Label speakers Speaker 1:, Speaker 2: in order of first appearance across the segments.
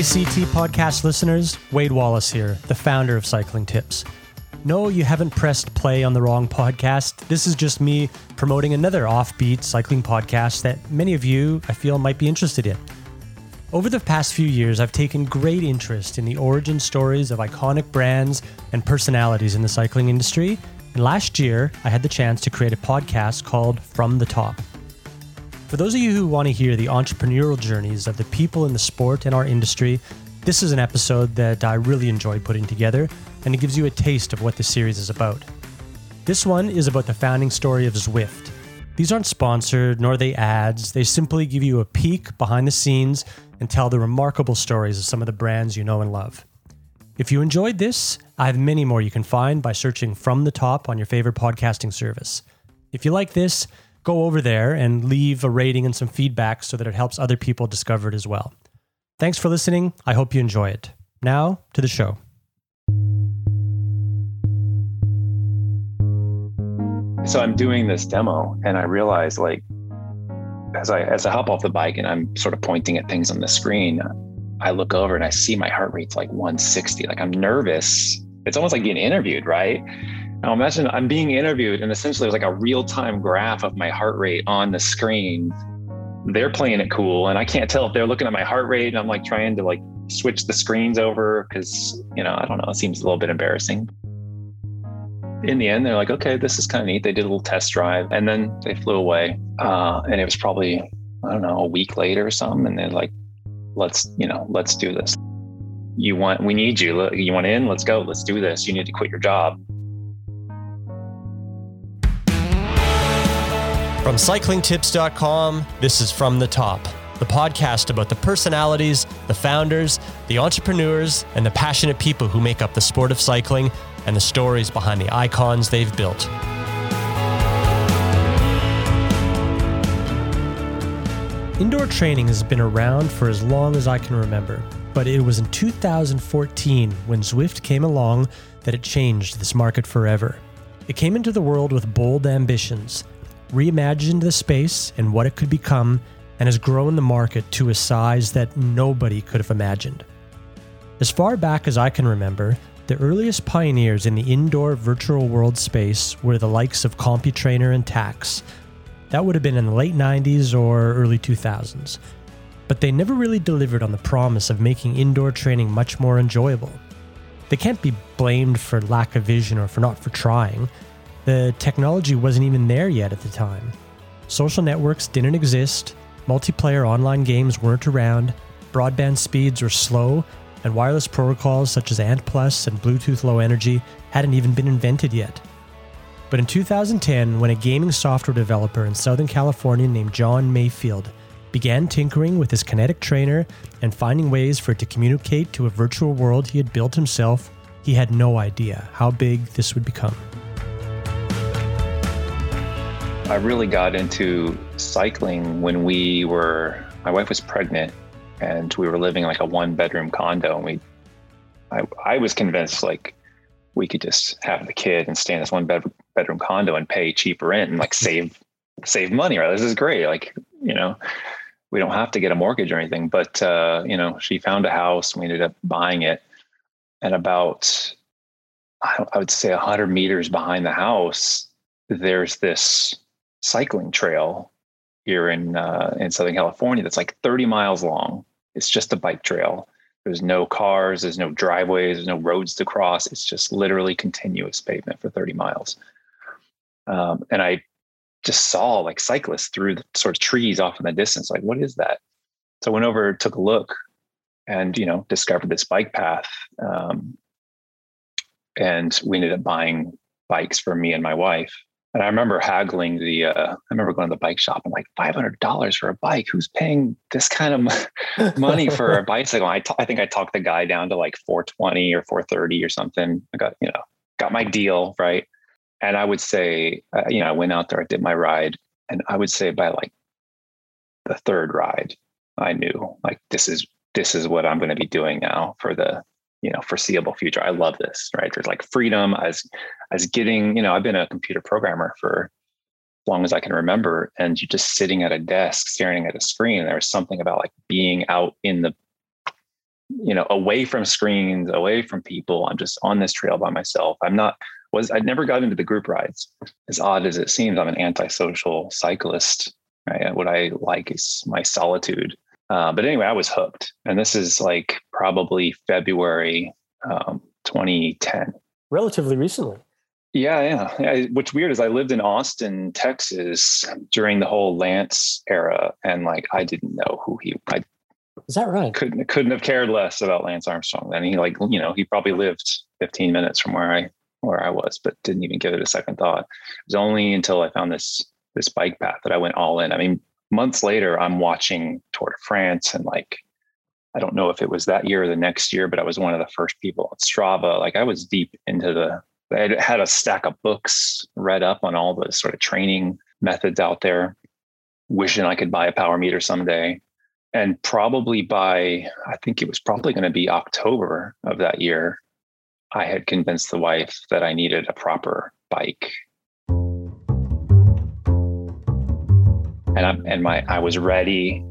Speaker 1: Hey, CT podcast listeners, Wade Wallace here, the founder of Cycling Tips. No, you haven't pressed play on the wrong podcast. This is just me promoting another offbeat cycling podcast that many of you, I feel, might be interested in. Over the past few years, I've taken great interest in the origin stories of iconic brands and personalities in the cycling industry. And last year, I had the chance to create a podcast called From the Top. For those of you who want to hear the entrepreneurial journeys of the people in the sport and our industry, this is an episode that I really enjoyed putting together, and it gives you a taste of what the series is about. This one is about the founding story of Zwift. These aren't sponsored, nor are they ads. They simply give you a peek behind the scenes and tell the remarkable stories of some of the brands you know and love. If you enjoyed this, I have many more you can find by searching From the Top on your favorite podcasting service. If you like this, go over there and leave a rating and some feedback so that it helps other people discover it as well. Thanks for listening. I hope you enjoy it. Now to the show.
Speaker 2: So I'm doing this demo and I realize like as I as I hop off the bike and I'm sort of pointing at things on the screen, I look over and I see my heart rate's like 160. Like I'm nervous. It's almost like being interviewed, right? Now imagine I'm being interviewed and essentially there's like a real-time graph of my heart rate on the screen. They're playing it cool and I can't tell if they're looking at my heart rate and I'm like trying to like switch the screens over because, you know, I don't know, it seems a little bit embarrassing. In the end, they're like, okay, this is kind of neat. They did a little test drive and then they flew away. Uh, and it was probably, I don't know, a week later or something. And they're like, let's, you know, let's do this. You want, we need you. You want in? Let's go. Let's do this. You need to quit your job.
Speaker 1: From cyclingtips.com, this is From the Top, the podcast about the personalities, the founders, the entrepreneurs, and the passionate people who make up the sport of cycling and the stories behind the icons they've built. Indoor training has been around for as long as I can remember, but it was in 2014 when Zwift came along that it changed this market forever. It came into the world with bold ambitions reimagined the space and what it could become, and has grown the market to a size that nobody could have imagined. As far back as I can remember, the earliest pioneers in the indoor virtual world space were the likes of CompuTrainer and Tacx. That would have been in the late 90s or early 2000s. But they never really delivered on the promise of making indoor training much more enjoyable. They can't be blamed for lack of vision or for not for trying. The technology wasn't even there yet at the time. Social networks didn't exist, multiplayer online games weren't around, broadband speeds were slow, and wireless protocols such as ANT Plus and Bluetooth Low Energy hadn't even been invented yet. But in 2010, when a gaming software developer in Southern California named John Mayfield began tinkering with his kinetic trainer and finding ways for it to communicate to a virtual world he had built himself, he had no idea how big this would become.
Speaker 2: I really got into cycling when we were, my wife was pregnant and we were living like a one bedroom condo. And we, I, I was convinced like we could just have the kid and stay in this one bed, bedroom condo and pay cheap rent and like save, save money. Right. This is great. Like, you know, we don't have to get a mortgage or anything, but, uh, you know, she found a house. We ended up buying it. And about, I, I would say, 100 meters behind the house, there's this cycling trail here in uh, in Southern California that's like 30 miles long. It's just a bike trail. There's no cars, there's no driveways, there's no roads to cross. It's just literally continuous pavement for 30 miles. Um, and I just saw like cyclists through the sort of trees off in the distance. Like, what is that? So I went over, took a look, and you know, discovered this bike path. Um, and we ended up buying bikes for me and my wife and I remember haggling the, uh, I remember going to the bike shop and like $500 for a bike. Who's paying this kind of money for a bicycle? I, t- I think I talked the guy down to like 420 or 430 or something. I got, you know, got my deal. Right. And I would say, uh, you know, I went out there, I did my ride and I would say by like the third ride, I knew like, this is, this is what I'm going to be doing now for the, you know foreseeable future i love this right there's like freedom as as getting you know i've been a computer programmer for as long as i can remember and you're just sitting at a desk staring at a screen there's something about like being out in the you know, away from screens, away from people. I'm just on this trail by myself. I'm not was I never got into the group rides. As odd as it seems, I'm an antisocial cyclist. Right? What I like is my solitude. Uh, but anyway, I was hooked, and this is like probably February um, 2010.
Speaker 1: Relatively recently.
Speaker 2: Yeah, yeah, yeah. What's weird is I lived in Austin, Texas during the whole Lance era, and like I didn't know who he. I
Speaker 1: is that right?
Speaker 2: Couldn't couldn't have cared less about Lance Armstrong. And he like you know he probably lived 15 minutes from where I where I was, but didn't even give it a second thought. It was only until I found this this bike path that I went all in. I mean, months later, I'm watching Tour de France and like I don't know if it was that year or the next year, but I was one of the first people on Strava. Like I was deep into the I had a stack of books read up on all the sort of training methods out there, wishing I could buy a power meter someday. And probably by, I think it was probably going to be October of that year, I had convinced the wife that I needed a proper bike. And I and my I was ready,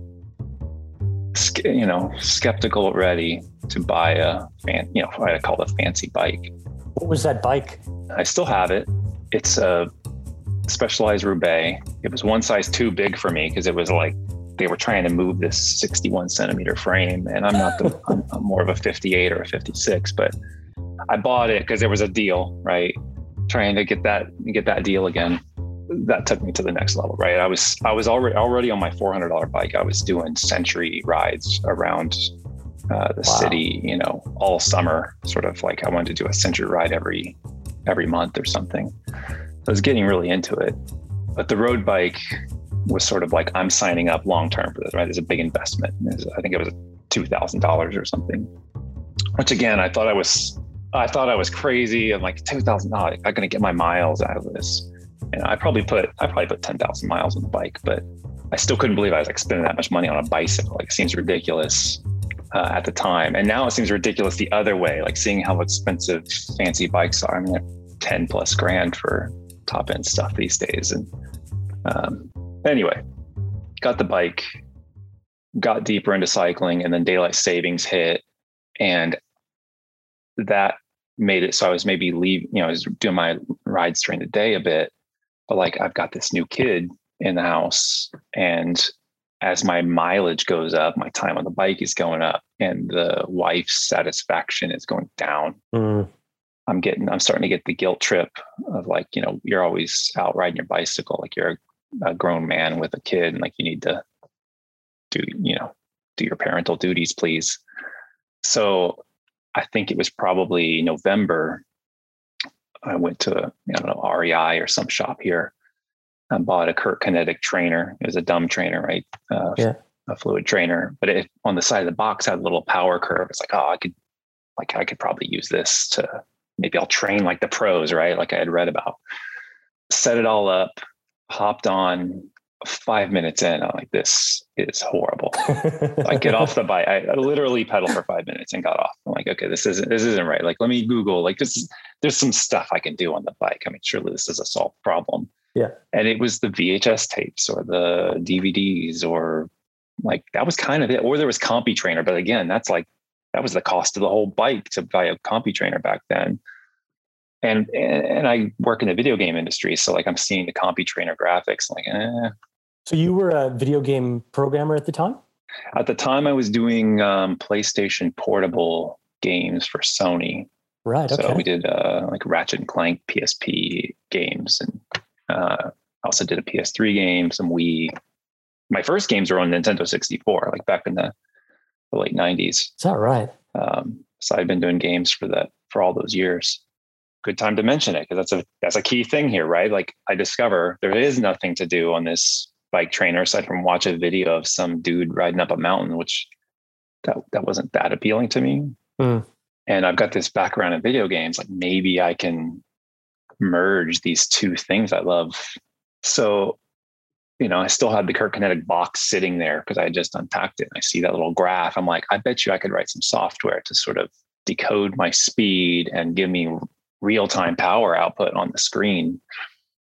Speaker 2: you know, skeptical, ready to buy a fan, you know, what I call a fancy bike.
Speaker 1: What was that bike?
Speaker 2: I still have it. It's a Specialized Roubaix. It was one size too big for me because it was like they were trying to move this 61 centimeter frame, and I'm not the I'm, I'm more of a 58 or a 56, but I bought it because there was a deal, right? Trying to get that get that deal again. That took me to the next level, right? I was I was already already on my four hundred dollar bike. I was doing century rides around uh, the wow. city, you know, all summer. Sort of like I wanted to do a century ride every every month or something. So I was getting really into it. But the road bike was sort of like I'm signing up long term for this, right? It's a big investment. Was, I think it was two thousand dollars or something. Which again, I thought I was I thought I was crazy. I'm like, two thousand dollars. I'm gonna get my miles out of this. And I probably put I probably put ten thousand miles on the bike, but I still couldn't believe I was like spending that much money on a bicycle. Like it seems ridiculous uh, at the time, and now it seems ridiculous the other way. Like seeing how expensive fancy bikes are. I mean, ten plus grand for top end stuff these days. And um, anyway, got the bike, got deeper into cycling, and then daylight savings hit, and that made it so I was maybe leave, you know, I was doing my rides during the day a bit, but like I've got this new kid in the house and as my mileage goes up, my time on the bike is going up and the wife's satisfaction is going down. Mm. I'm getting, I'm starting to get the guilt trip of like, you know, you're always out riding your bicycle, like you're a, a grown man with a kid and like you need to do, you know, do your parental duties, please. So I think it was probably November. I went to I don't know REI or some shop here and bought a Kurt Kinetic trainer. It was a dumb trainer, right? Uh, yeah. A fluid trainer, but it, on the side of the box had a little power curve. It's like, oh, I could, like, I could probably use this to maybe I'll train like the pros, right? Like I had read about. Set it all up, hopped on, five minutes in, I'm like, this is horrible. I get off the bike. I, literally pedaled for five minutes and got off. I'm like, okay, this isn't this isn't right. Like, let me Google. Like, this there's some stuff I can do on the bike. I mean, surely this is a solved problem.
Speaker 1: Yeah.
Speaker 2: And it was the VHS tapes or the DVDs or like that was kind of it. Or there was CompuTrainer, but again, that's like that was the cost of the whole bike to buy a CompuTrainer back then and and I work in the video game industry, so like I'm seeing the CompuTrainer graphics, like eh,
Speaker 1: so you were a video game programmer at the time?
Speaker 2: At the time, I was doing um, PlayStation portable games for Sony.
Speaker 1: Right. Okay.
Speaker 2: So we did uh, like Ratchet and Clank PSP games, and uh, also did a PS3 game, some Wii. My first games were on Nintendo 64, like back in the, the late 90s.
Speaker 1: Is that right?
Speaker 2: Um, so I've been doing games for that for all those years. Good time to mention it because that's a that's a key thing here, right? Like I discover there is nothing to do on this bike trainer aside from watch a video of some dude riding up a mountain, which that that wasn't that appealing to me. Mm. And I've got this background in video games, like maybe I can merge these two things I love. So, you know, I still had the Kurt Kinetic box sitting there because I had just unpacked it. And I see that little graph. I'm like, I bet you I could write some software to sort of decode my speed and give me real time power output on the screen.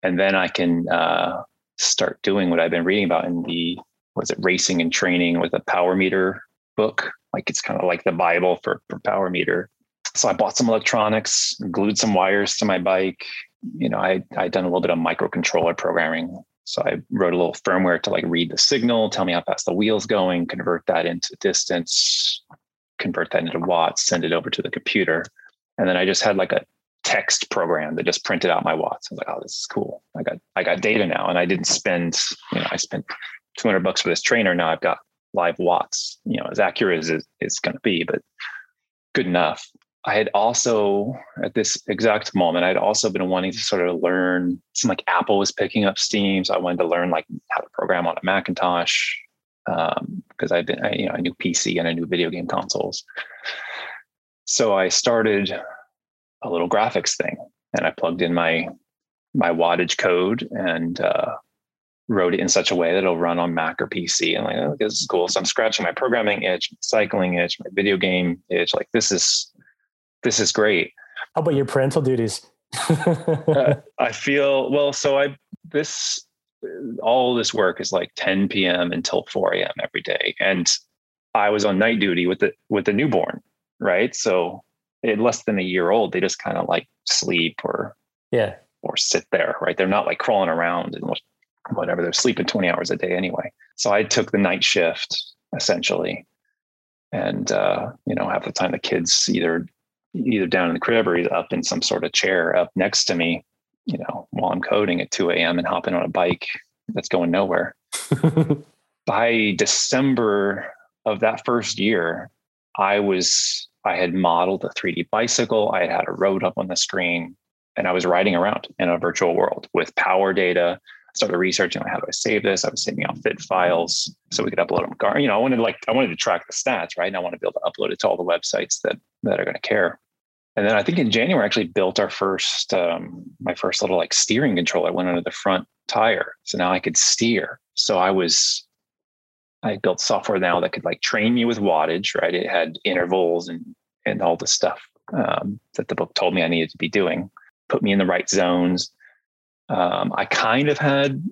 Speaker 2: And then I can uh, start doing what I've been reading about in the was it racing and training with a power meter book. like it's kind of like the Bible for, for power meter. So I bought some electronics, glued some wires to my bike. You know, I I'd done a little bit of microcontroller programming. So I wrote a little firmware to like read the signal, tell me how fast the wheel's going, convert that into distance, convert that into watts, send it over to the computer. And then I just had like a text program that just printed out my watts. I was like, oh, this is cool. I got I got data now. And I didn't spend, you know, I spent 200 bucks for this trainer. Now I've got live watts, you know, as accurate as it's going to be, but good enough. I had also, at this exact moment, I'd also been wanting to sort of learn. Some like Apple was picking up steam, so I wanted to learn like how to program on a Macintosh because um, I've been, I, you know, I knew PC and I knew video game consoles. So I started a little graphics thing, and I plugged in my my wattage code and uh, wrote it in such a way that it'll run on Mac or PC. And like, oh, this is cool. So I'm scratching my programming itch, cycling itch, my video game itch. Like this is this is great.
Speaker 3: How about your parental duties? uh,
Speaker 2: I feel well. So I this all this work is like 10 p.m. until 4 a.m. every day, and I was on night duty with the with the newborn, right? So less than a year old, they just kind of like sleep or
Speaker 3: yeah
Speaker 2: or sit there, right? They're not like crawling around and whatever. They're sleeping 20 hours a day anyway. So I took the night shift essentially. And uh, you know, half the time the kids either either down in the crib or he's up in some sort of chair up next to me, you know, while I'm coding at 2 a.m. and hopping on a bike that's going nowhere. By December of that first year, I was I had modeled a 3D bicycle. I had had a road up on the screen, and I was riding around in a virtual world with power data, I started researching like, how do I save this? I was saving out fit files so we could upload them. You know, I wanted like I wanted to track the stats, right? And I want to be able to upload it to all the websites that that are going to care. And then I think in January, I actually built our first um, my first little like steering controller. I went under the front tire, so now I could steer. So I was I built software now that could like train me with wattage, right? It had intervals and and all the stuff um, that the book told me I needed to be doing, put me in the right zones. Um, I kind of had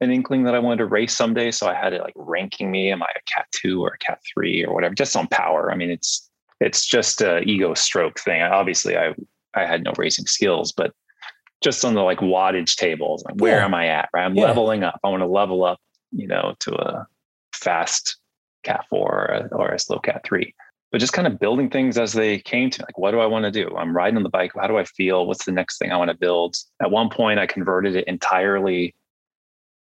Speaker 2: an inkling that I wanted to race someday. So I had it like ranking me. Am I a cat two or a cat three or whatever, just on power. I mean, it's, it's just a ego stroke thing. Obviously I, I had no racing skills, but just on the like wattage tables, like where yeah. am I at? Right. I'm yeah. leveling up. I want to level up, you know, to a fast cat four or a, or a slow cat three but just kind of building things as they came to me. Like, what do I want to do? I'm riding on the bike. How do I feel? What's the next thing I want to build? At one point, I converted it entirely.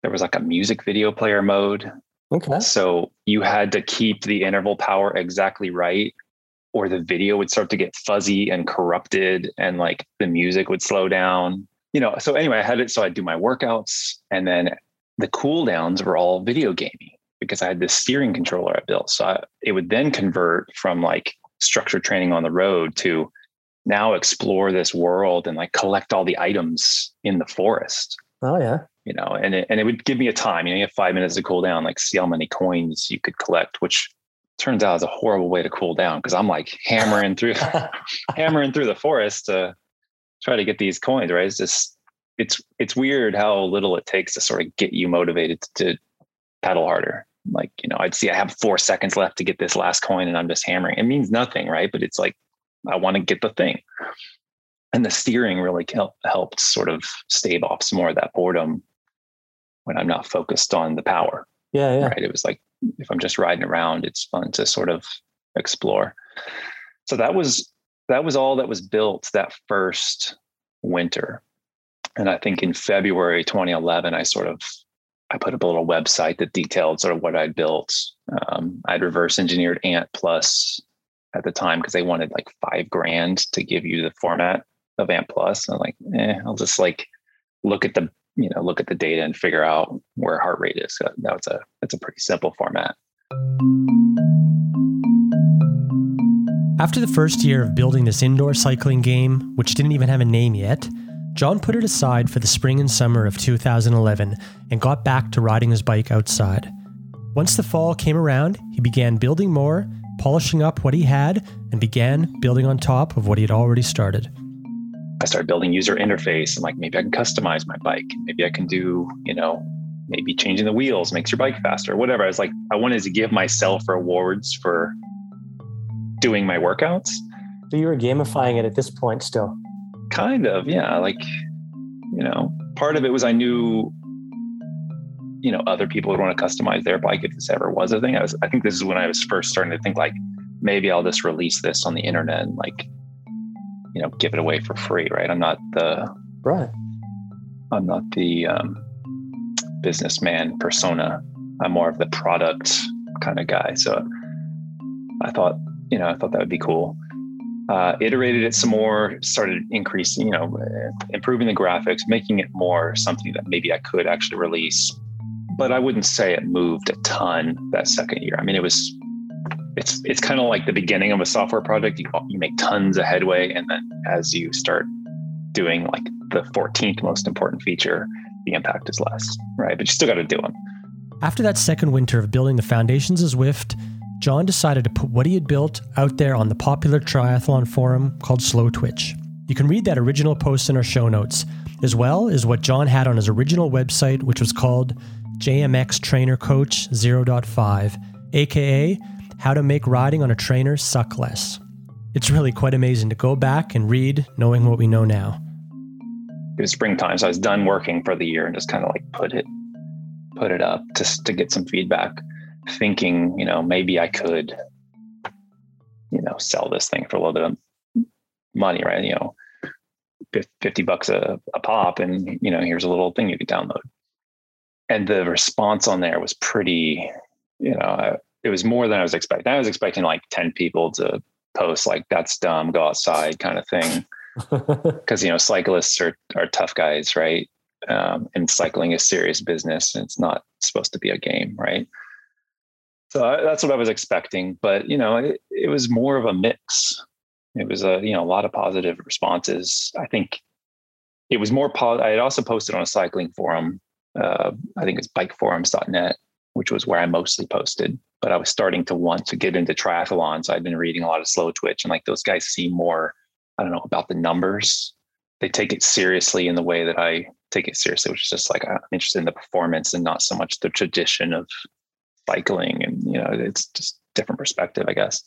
Speaker 2: There was like a music video player mode.
Speaker 3: Okay.
Speaker 2: So you had to keep the interval power exactly right, or the video would start to get fuzzy and corrupted, and like the music would slow down. You know, so anyway, I had it so I'd do my workouts, and then the cooldowns were all video gaming because I had this steering controller I built. So I, it would then convert from like structured training on the road to now explore this world and like collect all the items in the forest.
Speaker 3: Oh yeah.
Speaker 2: You know, and it, and it would give me a time, you know, you have five minutes to cool down, like see how many coins you could collect, which turns out is a horrible way to cool down because I'm like hammering through, hammering through the forest to try to get these coins, right? It's just, it's, it's weird how little it takes to sort of get you motivated to pedal harder. Like you know i'd see i have four seconds left to get this last coin and i'm just hammering. It means nothing right? But it's like i want to get the thing. And the steering really helped sort of stave off some more of that boredom when i'm not focused on the power
Speaker 3: yeah yeah.
Speaker 2: right? It was like if i'm just riding around it's fun to sort of explore. So that was that was all that was built that first winter. And i think in february 2011 i sort of I put up a little website that detailed sort of what I'd built. Um, I'd reverse engineered Ant Plus at the time because they wanted like five grand to give you the format of Ant Plus. And I'm like, eh, I'll just like look at the you know look at the data and figure out where heart rate is. So that's a that's a pretty simple format.
Speaker 1: After the first year of building this indoor cycling game, which didn't even have a name yet, John put it aside for the spring and summer of 2011 and got back to riding his bike outside. Once the fall came around, he began building more, polishing up what he had, and began building on top of what he had already started.
Speaker 2: I started building user interface and like maybe I can customize my bike. Maybe I can do, you know, maybe changing the wheels makes your bike faster, whatever. I was like, I wanted to give myself rewards for doing my workouts.
Speaker 3: So you were gamifying it at this point still?
Speaker 2: Kind of, yeah. Like, you know, part of it was I knew, you know, other people would want to customize their bike if this ever was a thing. I was, I think this is when I was first starting to think like, maybe I'll just release this on the internet and like, you know, give it away for free, right? I'm not the
Speaker 3: right.
Speaker 2: I'm not the um, businessman persona. I'm more of the product kind of guy. So I thought, you know, I thought that would be cool. Uh, iterated it some more, started increasing, you know, improving the graphics, making it more something that maybe I could actually release. But I wouldn't say it moved a ton that second year. I mean, it was, it's it's kind of like the beginning of a software project. You you make tons of headway, and then as you start doing like the 14th most important feature, the impact is less, right? But you still got to do them.
Speaker 1: After that second winter of building the foundations of Zwift, John decided to put what he had built out there on the popular triathlon forum called Slowtwitch. You can read that original post in our show notes, as well as what John had on his original website, which was called JMX Trainer Coach 0.5, aka How to Make Riding on a Trainer Suck Less. It's really quite amazing to go back and read knowing what we know now.
Speaker 2: It was springtime, so I was done working for the year and just kind of like put it put it up just to get some feedback thinking, you know, maybe I could, you know, sell this thing for a little bit of money, right? You know, 50 bucks a, a pop and, you know, here's a little thing you could download. And the response on there was pretty, you know, I, it was more than I was expecting. I was expecting like 10 people to post like, that's dumb, go outside kind of thing. Cause, you know, cyclists are, are tough guys, right? Um, and cycling is serious business and it's not supposed to be a game, right? So that's what I was expecting, but you know, it, it was more of a mix. It was a you know a lot of positive responses. I think it was more. Po- I had also posted on a cycling forum. Uh, I think it's bikeforums.net, which was where I mostly posted. But I was starting to want to get into triathlons. I'd been reading a lot of Slowtwitch, and like those guys see more. I don't know about the numbers. They take it seriously in the way that I take it seriously, which is just like I'm interested in the performance and not so much the tradition of cycling and you know it's just different perspective i guess.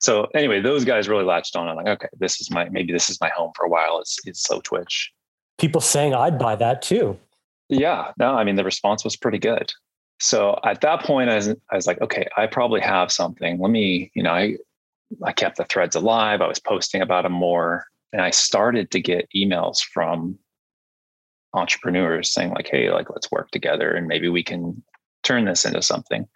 Speaker 2: So anyway those guys really latched on. I'm like okay this is my maybe this is my home for a while. It's it's slow twitch.
Speaker 3: People saying i'd buy that too.
Speaker 2: Yeah no i mean the response was pretty good. So at that point i was, I was like okay i probably have something. Let me you know i i kept the threads alive. I was posting about them more. And i started to get emails from entrepreneurs saying like hey like let's work together and maybe we can turn this into something.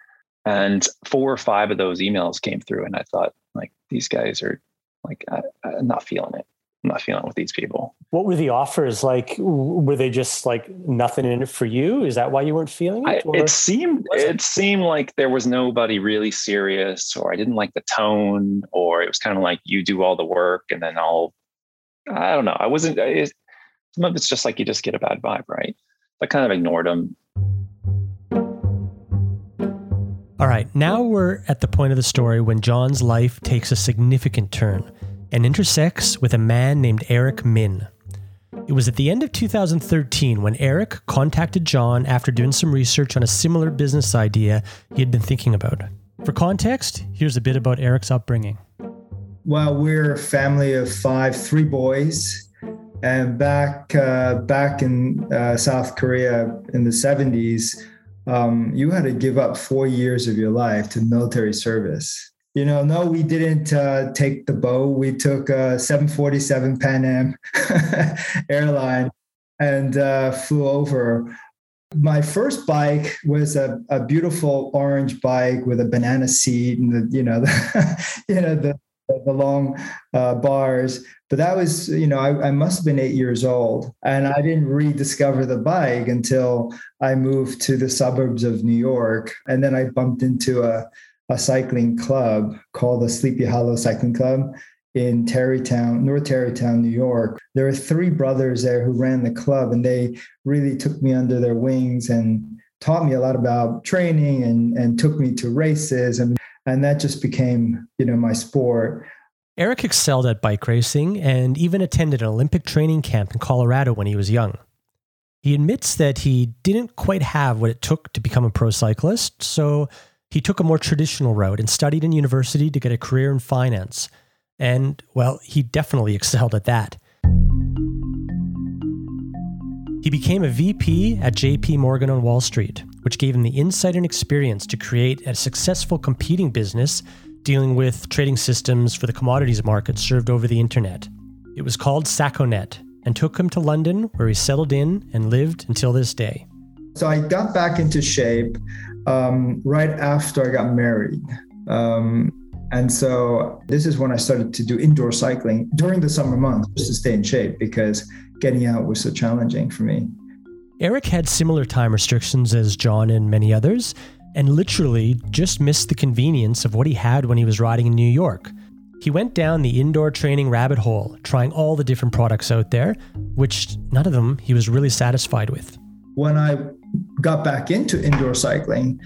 Speaker 2: And four or five of those emails came through, and I thought, like, these guys are like, I, am not feeling it. I'm not feeling it with these people.
Speaker 3: What were the offers like? Were they just like nothing in it for you? Is that why you weren't feeling it?
Speaker 2: I, it seemed it? it seemed like there was nobody really serious, or I didn't like the tone, or it was kind of like you do all the work and then I'll. I don't know. I wasn't. It, some of it's just like you just get a bad vibe, right? I kind of ignored them
Speaker 1: all right, now we're at the point of the story when John's life takes a significant turn and intersects with a man named Eric Min. It was at the end of 2013 when Eric contacted John after doing some research on a similar business idea he had been thinking about. For context, here's a bit about Eric's upbringing.
Speaker 4: Well, we're a family of five, three boys, and back uh, back in uh, South Korea in the 70s, um, you had to give up four years of your life to military service. You know, no, we didn't uh, take the boat. We took a 747 Pan Am airline and uh, flew over. My first bike was a, a beautiful orange bike with a banana seat and the, you know, the, you know, the, the long uh, bars. But that was, you know, I, I, must have been eight years old. And I didn't rediscover the bike until I moved to the suburbs of New York. And then I bumped into a, a cycling club called the Sleepy Hollow Cycling Club in Tarrytown, North Tarrytown, New York. There were three brothers there who ran the club, and they really took me under their wings and taught me a lot about training and, and took me to races. And and that just became you know my sport
Speaker 1: eric excelled at bike racing and even attended an olympic training camp in colorado when he was young he admits that he didn't quite have what it took to become a pro cyclist so He took a more traditional route and studied in university to get a career in finance. And, well, he definitely excelled at that. He became a VP at JP Morgan on Wall Street, which gave him the insight and experience to create a successful competing business dealing with trading systems for the commodities market served over the internet. It was called Sakonet and took him to London, where he settled in and lived until this day.
Speaker 4: So I got back into shape um, right after I got married. Um, and so this is when I started to do indoor cycling during the summer months just to stay in shape because getting out was so challenging for me.
Speaker 1: Eric had similar time restrictions as John and many others, and literally just missed the convenience of what he had when he was riding in New York. He went down the indoor training rabbit hole, trying all the different products out there, which none of them he was really satisfied with.
Speaker 4: When I got back into indoor cycling,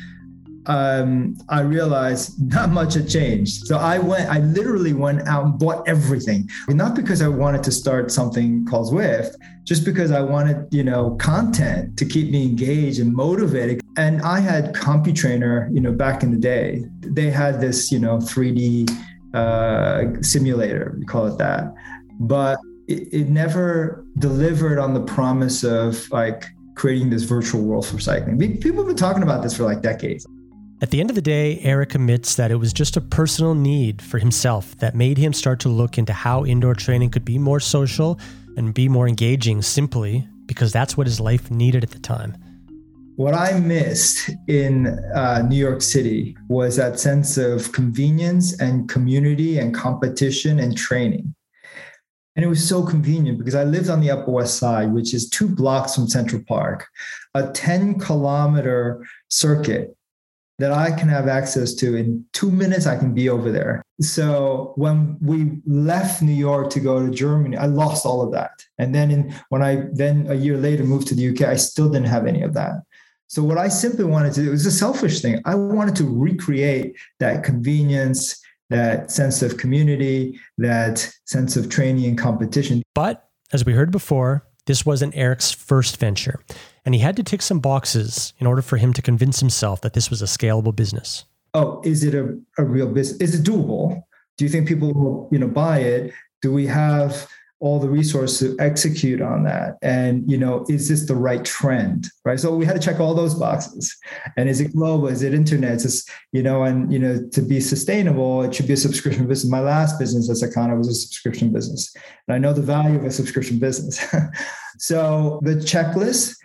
Speaker 4: um, I realized not much had changed. So I went, I literally went out and bought everything. Not because I wanted to start something called Zwift, just because I wanted, you know, content to keep me engaged and motivated. And I had CompuTrainer, you know, back in the day. They had this, you know, 3D uh, simulator, we call it that. But it, it never delivered on the promise of like creating this virtual world for cycling. People have been talking about this for like decades.
Speaker 1: At the end of the day, Eric admits that it was just a personal need for himself that made him start to look into how indoor training could be more social and be more engaging simply because that's what his life needed at the time.
Speaker 4: What I missed in uh, New York City was that sense of convenience and community and competition and training. And it was so convenient because I lived on the Upper West Side, which is two blocks from Central Park, a 10 kilometer circuit that I can have access to in two minutes, I can be over there. So when we left New York to go to Germany, I lost all of that. And then in, when I then a year later moved to the UK, I still didn't have any of that. So what I simply wanted to do was a selfish thing. I wanted to recreate that convenience, that sense of community, that sense of training and competition.
Speaker 1: But as we heard before, this wasn't Eric's first venture and he had to tick some boxes in order for him to convince himself that this was a scalable business.
Speaker 4: Oh, is it a, a real business? Is it doable? Do you think people will, you know, buy it? Do we have all the resources to execute on that? And, you know, is this the right trend? Right. So we had to check all those boxes. And is it global? Is it internet? Is, you know, and, you know, to be sustainable, it should be a subscription business. My last business as a Sakana was a subscription business. And I know the value of a subscription business. so the checklist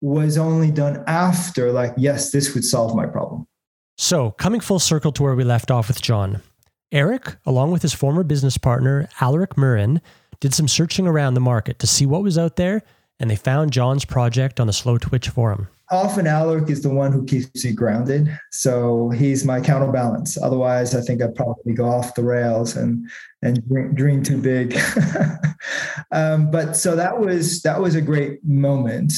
Speaker 4: was only done after, like, yes, this would solve my problem.
Speaker 1: So, coming full circle to where we left off with John, Eric, along with his former business partner, Alarik Myrin, did some searching around the market to see what was out there, and they found John's project on the Slowtwitch forum.
Speaker 4: Often, Alarik is the one who keeps you grounded. So, he's my counterbalance. Otherwise, I think I'd probably go off the rails and, and dream, dream too big. um, but so that was that was a great moment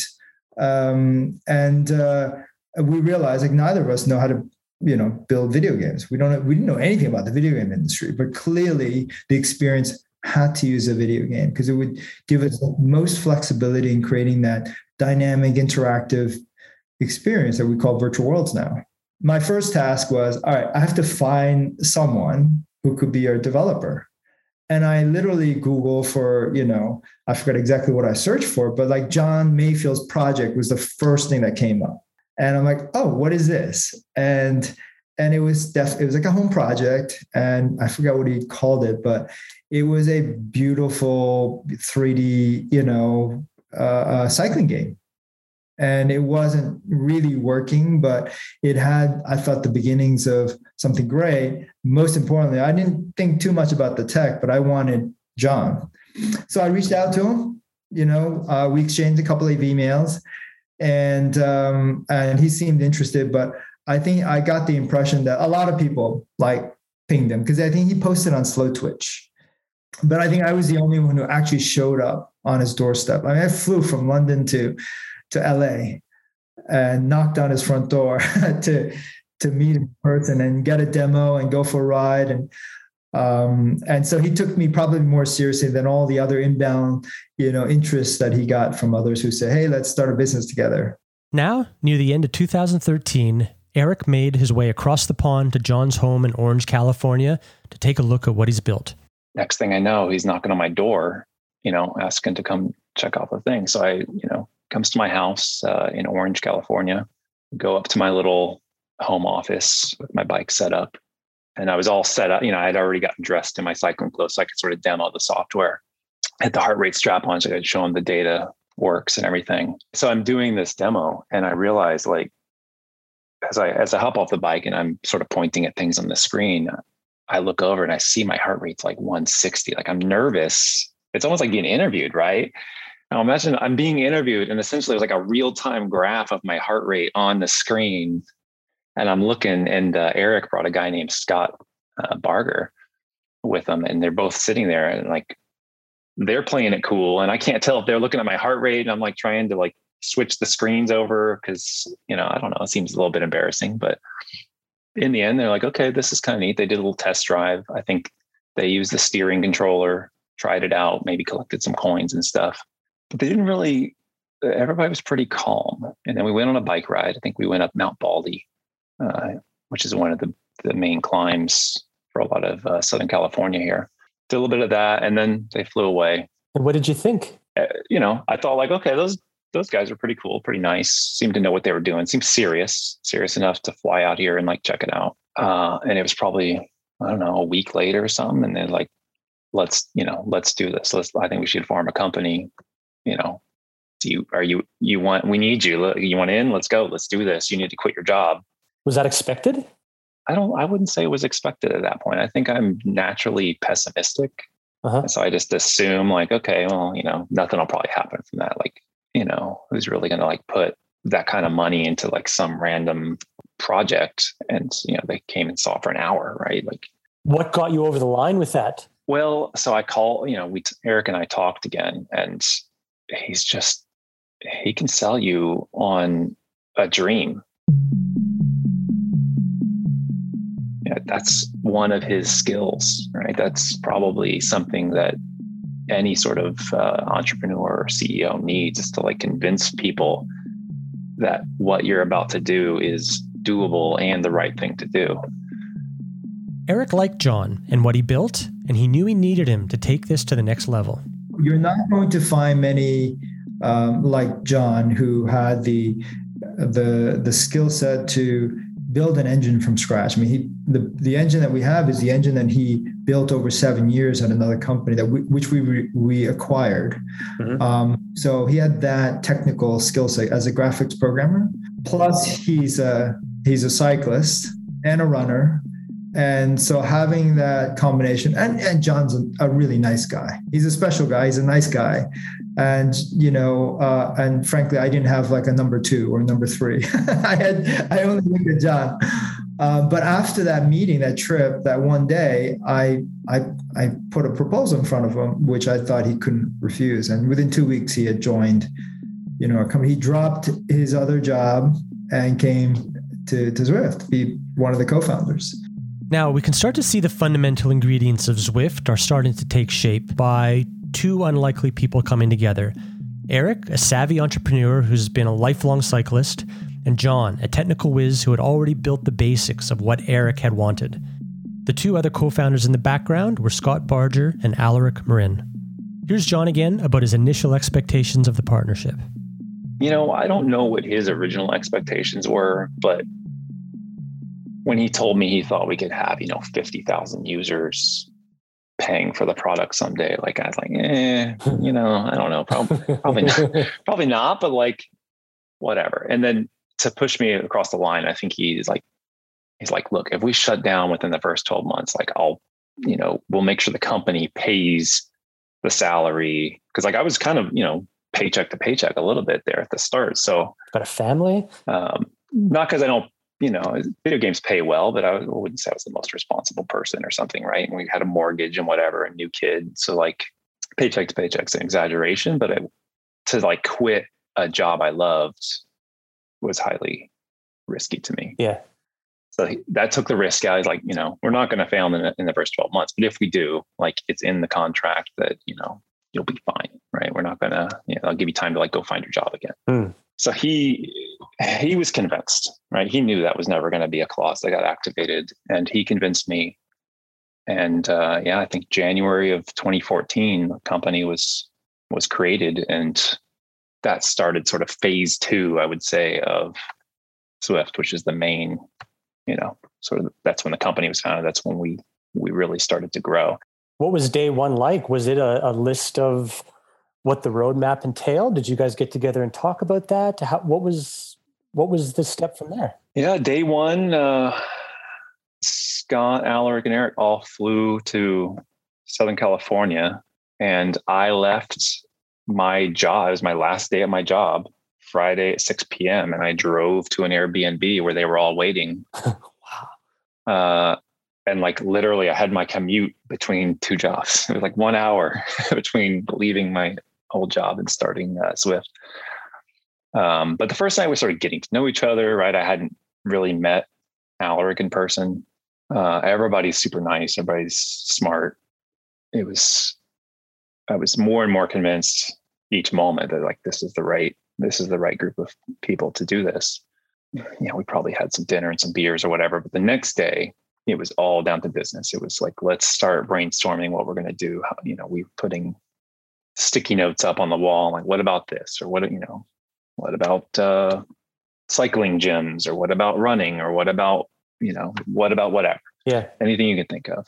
Speaker 4: um, and uh, we realized like neither of us know how to you know build video games we don't we didn't know anything about the video game industry but clearly the experience had to use a video game because it would give us the most flexibility in creating that dynamic interactive experience that we call virtual worlds now my first task was all right i have to find someone who could be our developer and I literally Google for, you know, I forgot exactly what I searched for, but like John Mayfield's project was the first thing that came up. And I'm like, oh, what is this? And and it was def- it was like a home project, and I forgot what he called it, but it was a beautiful 3D, you know, uh, uh, cycling game. And it wasn't really working but it had i thought the beginnings of something great. Most importantly i didn't think too much about the tech but i wanted john. So i reached out to him you know uh, we exchanged a couple of emails and um, and he seemed interested but i think i got the impression that a lot of people like pinged him because i think he posted on slow twitch but i think i was the only one who actually showed up on his doorstep. I mean i flew from london to to LA and knocked on his front door to to meet in person and get a demo and go for a ride. And um, and so he took me probably more seriously than all the other inbound you know interests that he got from others who say hey let's start a business together.
Speaker 1: Now near the end of 2013 Eric made his way across the pond to John's home in Orange, California to take a look at what he's built.
Speaker 2: Next thing I know, he's knocking on my door, you know, asking to come check out the thing. So I, you know, comes to my house uh, in Orange, California, go up to my little home office with my bike set up. And I was all set up, you know, I had already gotten dressed in my cycling clothes so I could sort of demo the software. I had the heart rate strap on so I could show him the data works and everything. So I'm doing this demo and I realize like as I as I hop off the bike and I'm sort of pointing at things on the screen, I look over and I see my heart rate's like 160. Like I'm nervous. It's almost like being interviewed, right? Now imagine I'm being interviewed and essentially there's like a real-time graph of my heart rate on the screen. And I'm looking and uh, Eric brought a guy named Scott uh, Barger with them and they're both sitting there and like they're playing it cool and I can't tell if they're looking at my heart rate and I'm like trying to like switch the screens over because you know I don't know it seems a little bit embarrassing but in the end they're like okay this is kind of neat. They did a little test drive. I think they used the steering controller tried it out maybe collected some coins and stuff. But they didn't really everybody was pretty calm. And then we went on a bike ride. I think we went up Mount Baldy uh, which is one of the, the main climbs for a lot of uh, Southern California here. Did a little bit of that and then they flew away.
Speaker 3: And what did you think?
Speaker 2: uh, you know, I thought like, okay, those those guys are pretty cool, pretty nice. Seemed to know what they were doing. Seemed serious, serious enough to fly out here and like check it out. Uh, and it was probably I don't know a week later or something, and they're like, let's you know, let's do this. Let's. I think we should form a company. You know, do you are you you want we need you you want in? Let's go. Let's do this. You need to quit your job.
Speaker 3: Was that expected?
Speaker 2: I don't. I wouldn't say it was expected at that point. I think I'm naturally pessimistic.
Speaker 3: Uh-huh.
Speaker 2: So I just assume like, okay, well, you know, nothing will probably happen from that. Like, you know, who's really going to like put that kind of money into like some random project? And, you know, they came and saw for an hour, right? Like,
Speaker 3: What got you over the line with that?
Speaker 2: well, so I call, you know, we, Eric and I talked again and he's just, he can sell you on a dream. Yeah, that's one of his skills, right? That's probably something that any sort of uh, entrepreneur or CEO needs is to like convince people that what you're about to do is doable and the right thing to do.
Speaker 1: Eric liked John and what he built, and he knew he needed him to take this to the next level.
Speaker 4: You're not going to find many um, like John who had the the the skill set to build an engine from scratch. I mean, he the the engine that we have is the engine that he built over seven years at another company that we, which we re, we acquired.
Speaker 3: Mhm.
Speaker 4: Um, so he had that technical skill set as a graphics programmer. Plus, he's a he's a cyclist and a runner. And so having that combination, and, and John's a, a really nice guy. He's a special guy. He's a nice guy. And, you know, uh, and frankly, I didn't have like a number two or number three. I had, I only looked at John. Uh, but after that meeting, that trip, that one day, I, I, I put a proposal in front of him, which I thought he couldn't refuse. And within two weeks, he had joined, you know, come, he dropped his other job and came to, to Zwift to be one of the co-founders.
Speaker 1: Now, we can start to see the fundamental ingredients of Zwift are starting to take shape by two unlikely people coming together Eric, a savvy entrepreneur who's been a lifelong cyclist, and John, a technical whiz who had already built the basics of what Eric had wanted. The two other co founders in the background were Scott Barger and Alarik Myrin. Here's John again about his initial expectations of the partnership.
Speaker 2: You know, I don't know what his original expectations were, but when he told me he thought we could have, you know, 50,000 users paying for the product someday, like I was like, eh, you know, I don't know, probably, probably not, probably not, but like, whatever. And then to push me across the line, I think he's like, he's like, look, if we shut down within the first 12 months, like I'll, you know, we'll make sure the company pays the salary. Cause like I was kind of, you know, paycheck to paycheck a little bit there at the start. So,
Speaker 3: Got a family?
Speaker 2: um, not because I don't, you know, video games pay well, but I wouldn't say I was the most responsible person or something, right? And we had a mortgage and whatever, a new kid. So like paycheck to paycheck's an exaggeration, but I, to like quit a job I loved was highly risky to me.
Speaker 3: Yeah.
Speaker 2: So he- that took the risk. I was like, you know, we're not going to fail in the, in the first 12 months, but if we do, like it's in the contract that, you know, you'll be fine, right? We're not going to, you know, I'll give you time to like go find your job again.
Speaker 3: Hmm.
Speaker 2: So he, he was convinced, right? He knew that was never going to be a clause that got activated, and he convinced me. And uh, yeah, I think January of 2014, the company was was created, and that started sort of phase two, I would say, of Zwift, which is the main, you know, sort of that's when the company was founded. That's when we we really started to grow.
Speaker 3: What was day one like? Was it a, a list of what the roadmap entailed? Did you guys get together and talk about that? How, what was what was the step from there?
Speaker 2: Yeah, day one, uh, Scott, Alarik, and Eric all flew to Southern California, and I left my job. It was my last day at my job, Friday at 6 p.m., and I drove to an Airbnb where they were all waiting. wow. Uh, and like literally, I had my commute between two jobs. It was like one hour between leaving my old job and starting uh, Zwift. Um, but the first night we started getting to know each other, right? I hadn't really met Alarik in person. Uh, everybody's super nice. Everybody's smart. It was, I was more and more convinced each moment that like, this is the right, this is the right group of people to do this. You know, we probably had some dinner and some beers or whatever, but the next day it was all down to business. It was like, let's start brainstorming what we're going to do. How, you know, we were putting sticky notes up on the wall. Like, what about this? Or what, you know, what about uh, cycling gyms or what about running or what about, you know, what about whatever?
Speaker 3: Yeah.
Speaker 2: Anything you can think of.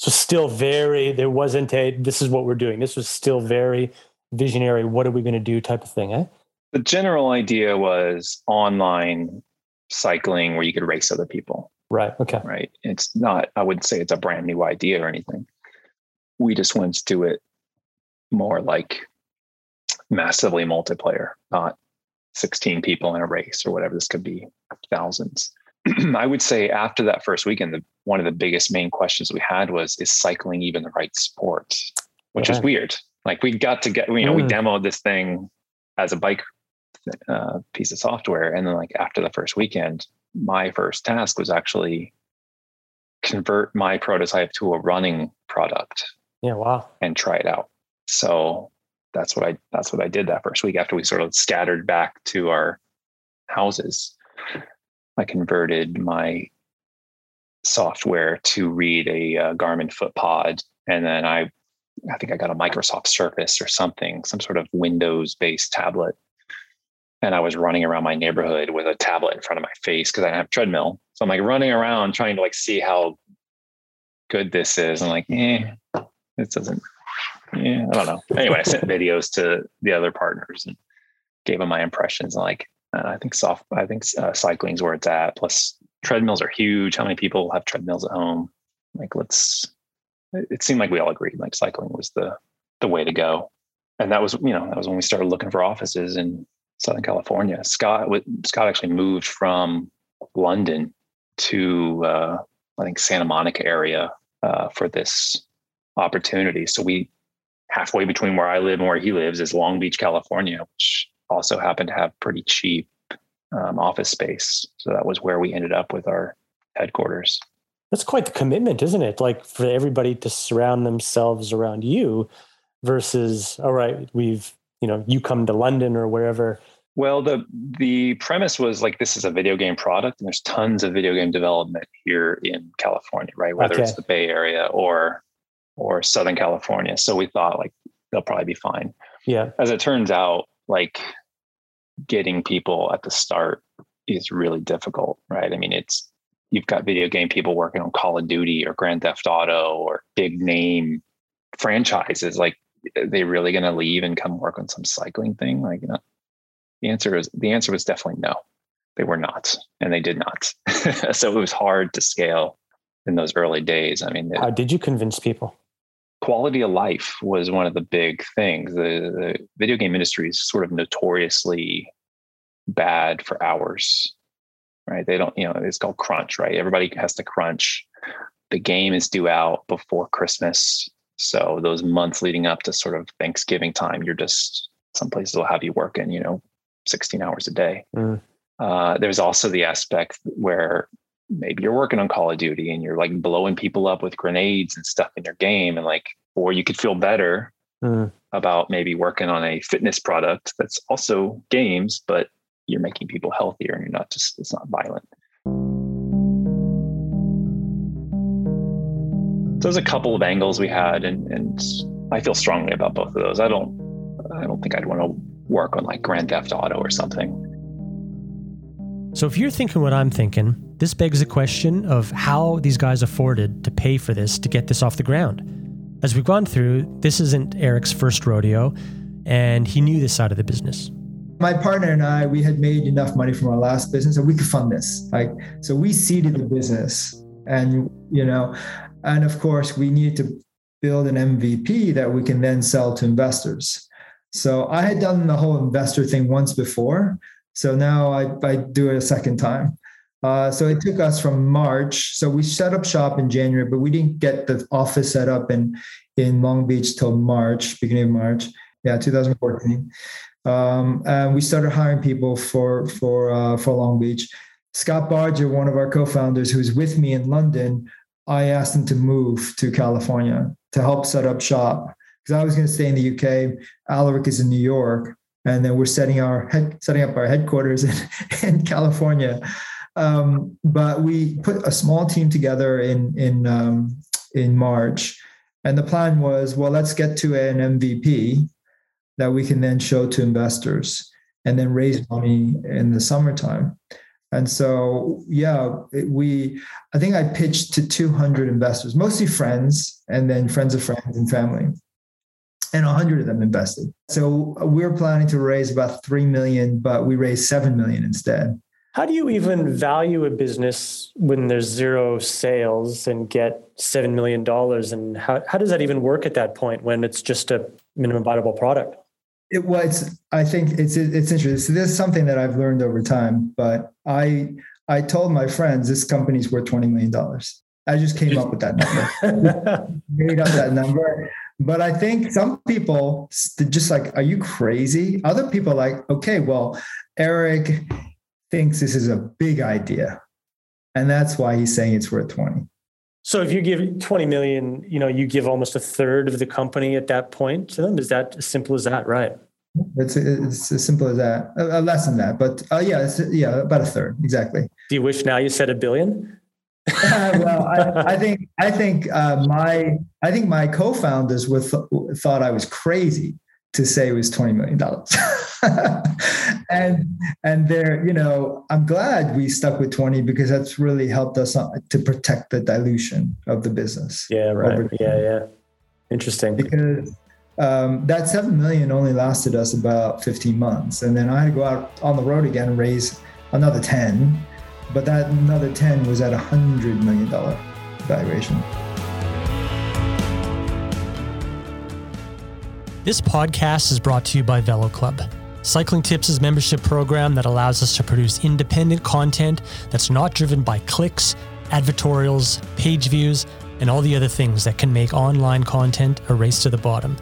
Speaker 3: So still very, there wasn't a, this is what we're doing. This was still very visionary. What are we going to do type of thing, eh?
Speaker 2: The general idea was online cycling where you could race other people.
Speaker 3: Right. Okay.
Speaker 2: Right. It's not, I wouldn't say it's a brand new idea or anything. We just wanted to do it more like massively multiplayer, not 16 people in a race or whatever. This could be thousands. I would say after that first weekend, the, one of the biggest main questions we had was, is cycling even the right sport? Which yeah. is weird. Like we got to get, you know, mm. we demoed this thing as a bike uh, piece of software. And then like after the first weekend, my first task was actually convert my prototype to a running product.
Speaker 3: Yeah, wow.
Speaker 2: And try it out. So that's what I that's what I did that first week after we sort of scattered back to our houses. I converted my software to read a uh, Garmin FootPod, and then I I think I got a Microsoft Surface or something, some sort of Windows based tablet and I was running around my neighborhood with a tablet in front of my face because I didn't have treadmill. So I'm like running around trying to like see how good this is. I'm like, eh, this doesn't. Yeah, I don't know. Anyway, I sent videos to the other partners and gave them my impressions. And like, uh, I think soft. I think uh, cycling's where it's at. Plus, treadmills are huge. How many people have treadmills at home? Like, let's. It seemed like we all agreed like cycling was the the way to go, and that was you know that was when we started looking for offices in Southern California. Scott Scott actually moved from London to uh, I think Santa Monica area uh, for this opportunity. So we halfway between where I live and where he lives is Long Beach, California, which also happened to have pretty cheap um, office space. So that was where we ended up with our headquarters.
Speaker 3: That's quite the commitment, isn't it? Like for everybody to surround themselves around you versus, all right, we've you know you come to london or wherever
Speaker 2: well the the premise was like this is a video game product and there's tons of video game development here in california right whether okay. it's the bay area or or southern california so we thought like they'll probably be fine
Speaker 3: yeah
Speaker 2: as it turns out like getting people at the start is really difficult right i mean it's you've got video game people working on call of duty or grand theft auto or big name franchises like eh, they really going to leave and come work on some cycling thing? Like, you know, the answer is the answer was definitely no. They were not, and they did not. so it was hard to scale in those early days. I mean,
Speaker 3: how did you convince people?
Speaker 2: Quality of life was one of the big things. The, the video game industry is sort of notoriously bad for hours, right? They don't, you know, it's called crunch, right? Everybody has to crunch. The game is due out before Christmas so those months leading up to sort of Thanksgiving time, you're just some places will have you working, you know, 16 hours a day. Mm. Uh, there's also the aspect where maybe you're working on Call of Duty and you're like blowing people up with grenades and stuff in your game, and like, or you could feel better mm. about maybe working on a fitness product that's also games, but you're making people healthier and you're not just it's not violent. So there's a couple of angles we had, and and I feel strongly about both of those. I don't I don't think I'd want to work on like Grand Theft Auto or something.
Speaker 1: So if you're thinking what I'm thinking, this begs the question of how these guys afforded to pay for this to get this off the ground. As we've gone through, this isn't Eric's first rodeo, and he knew this side of the business.
Speaker 4: My partner and I, we had made enough money from our last business and we could fund this. Like, so we seeded the business and, you know, and of course we needed to build an MVP that we can then sell to investors. So I had done the whole investor thing once before. So now I, I do it a second time. Uh, so it took us from March. So we set up shop in January, but we didn't get the office set up in in Long Beach till March, beginning of March. Yeah, 2014. Um, and we started hiring people for for uh, for Long Beach. Scott Barger, one of our co-founders, who's with me in London, I asked him to move to California to help set up shop because I was going to stay in the UK. Alarik is in New York, and then we're setting our head, setting up our headquarters in, in California. Um, but we put a small team together in in um, in March, and the plan was, well, let's get to an MVP that we can then show to investors, and then raise money in the summertime. And so, yeah, it, we, I think I pitched to 200 investors, mostly friends, and then friends of friends and family. And 100 of them invested. So we're planning to raise about 3 million, but we raised 7 million instead.
Speaker 3: How do you even value a business when there's zero sales and get $7 million? And how, how does that even work at that point when it's just a minimum viable product?
Speaker 4: It was. I think it's it's interesting. So this is something that I've learned over time. But I I told my friends this company's worth twenty million dollars. I just came up with that number, made up that number. But I think some people just like, are you crazy? Other people like, okay, well, Eric thinks this is a big idea, and that's why he's saying it's worth twenty.
Speaker 3: So if you give 20 million, you know, you give almost a third of the company at that point to them. Is that as simple as that? Right.
Speaker 4: It's, it's as simple as that, uh, less than that, but uh, yeah, yeah, about a third. Exactly.
Speaker 3: Do you wish now you said a billion?
Speaker 4: Uh, well, I, I, think, I think uh, my, I think my co-founders with, thought I was crazy to say it was $20 million. and and there, you know, I'm glad we stuck with 20 because that's really helped us to protect the dilution of the business.
Speaker 3: Yeah, right. Yeah, yeah. Interesting.
Speaker 4: Because um, that 7 million only lasted us about 15 months. And then I had to go out on the road again and raise another 10. But that another 10 was at a $100 million valuation.
Speaker 1: This podcast is brought to you by Velo Club. Cycling Tips is membership program that allows us to produce independent content that's not driven by clicks, advertorials, page views, and all the other things that can make online content a race to the bottom.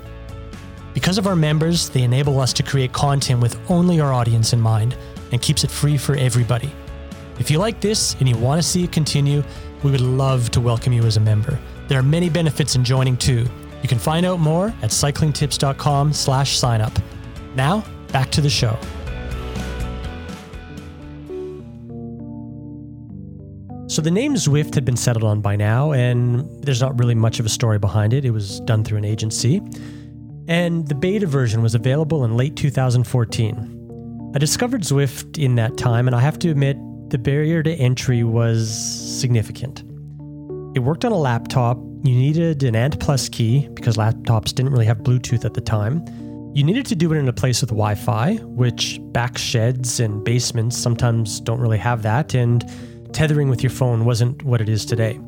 Speaker 1: Because of our members, they enable us to create content with only our audience in mind and keeps it free for everybody. If you like this and you want to see it continue, we would love to welcome you as a member. There are many benefits in joining too, you can find out more at cyclingtips.com slash sign up. Now, back to the show. So the name Zwift had been settled on by now, and there's not really much of a story behind it. It was done through an agency. And the beta version was available in late 2014. I discovered Zwift in that time, and I have to admit, the barrier to entry was significant. It worked on a laptop you needed an ANT Plus key because laptops didn't really have Bluetooth at the time. You needed to do it in a place with Wi Fi, which back sheds and basements sometimes don't really have that, and tethering with your phone wasn't what it is today.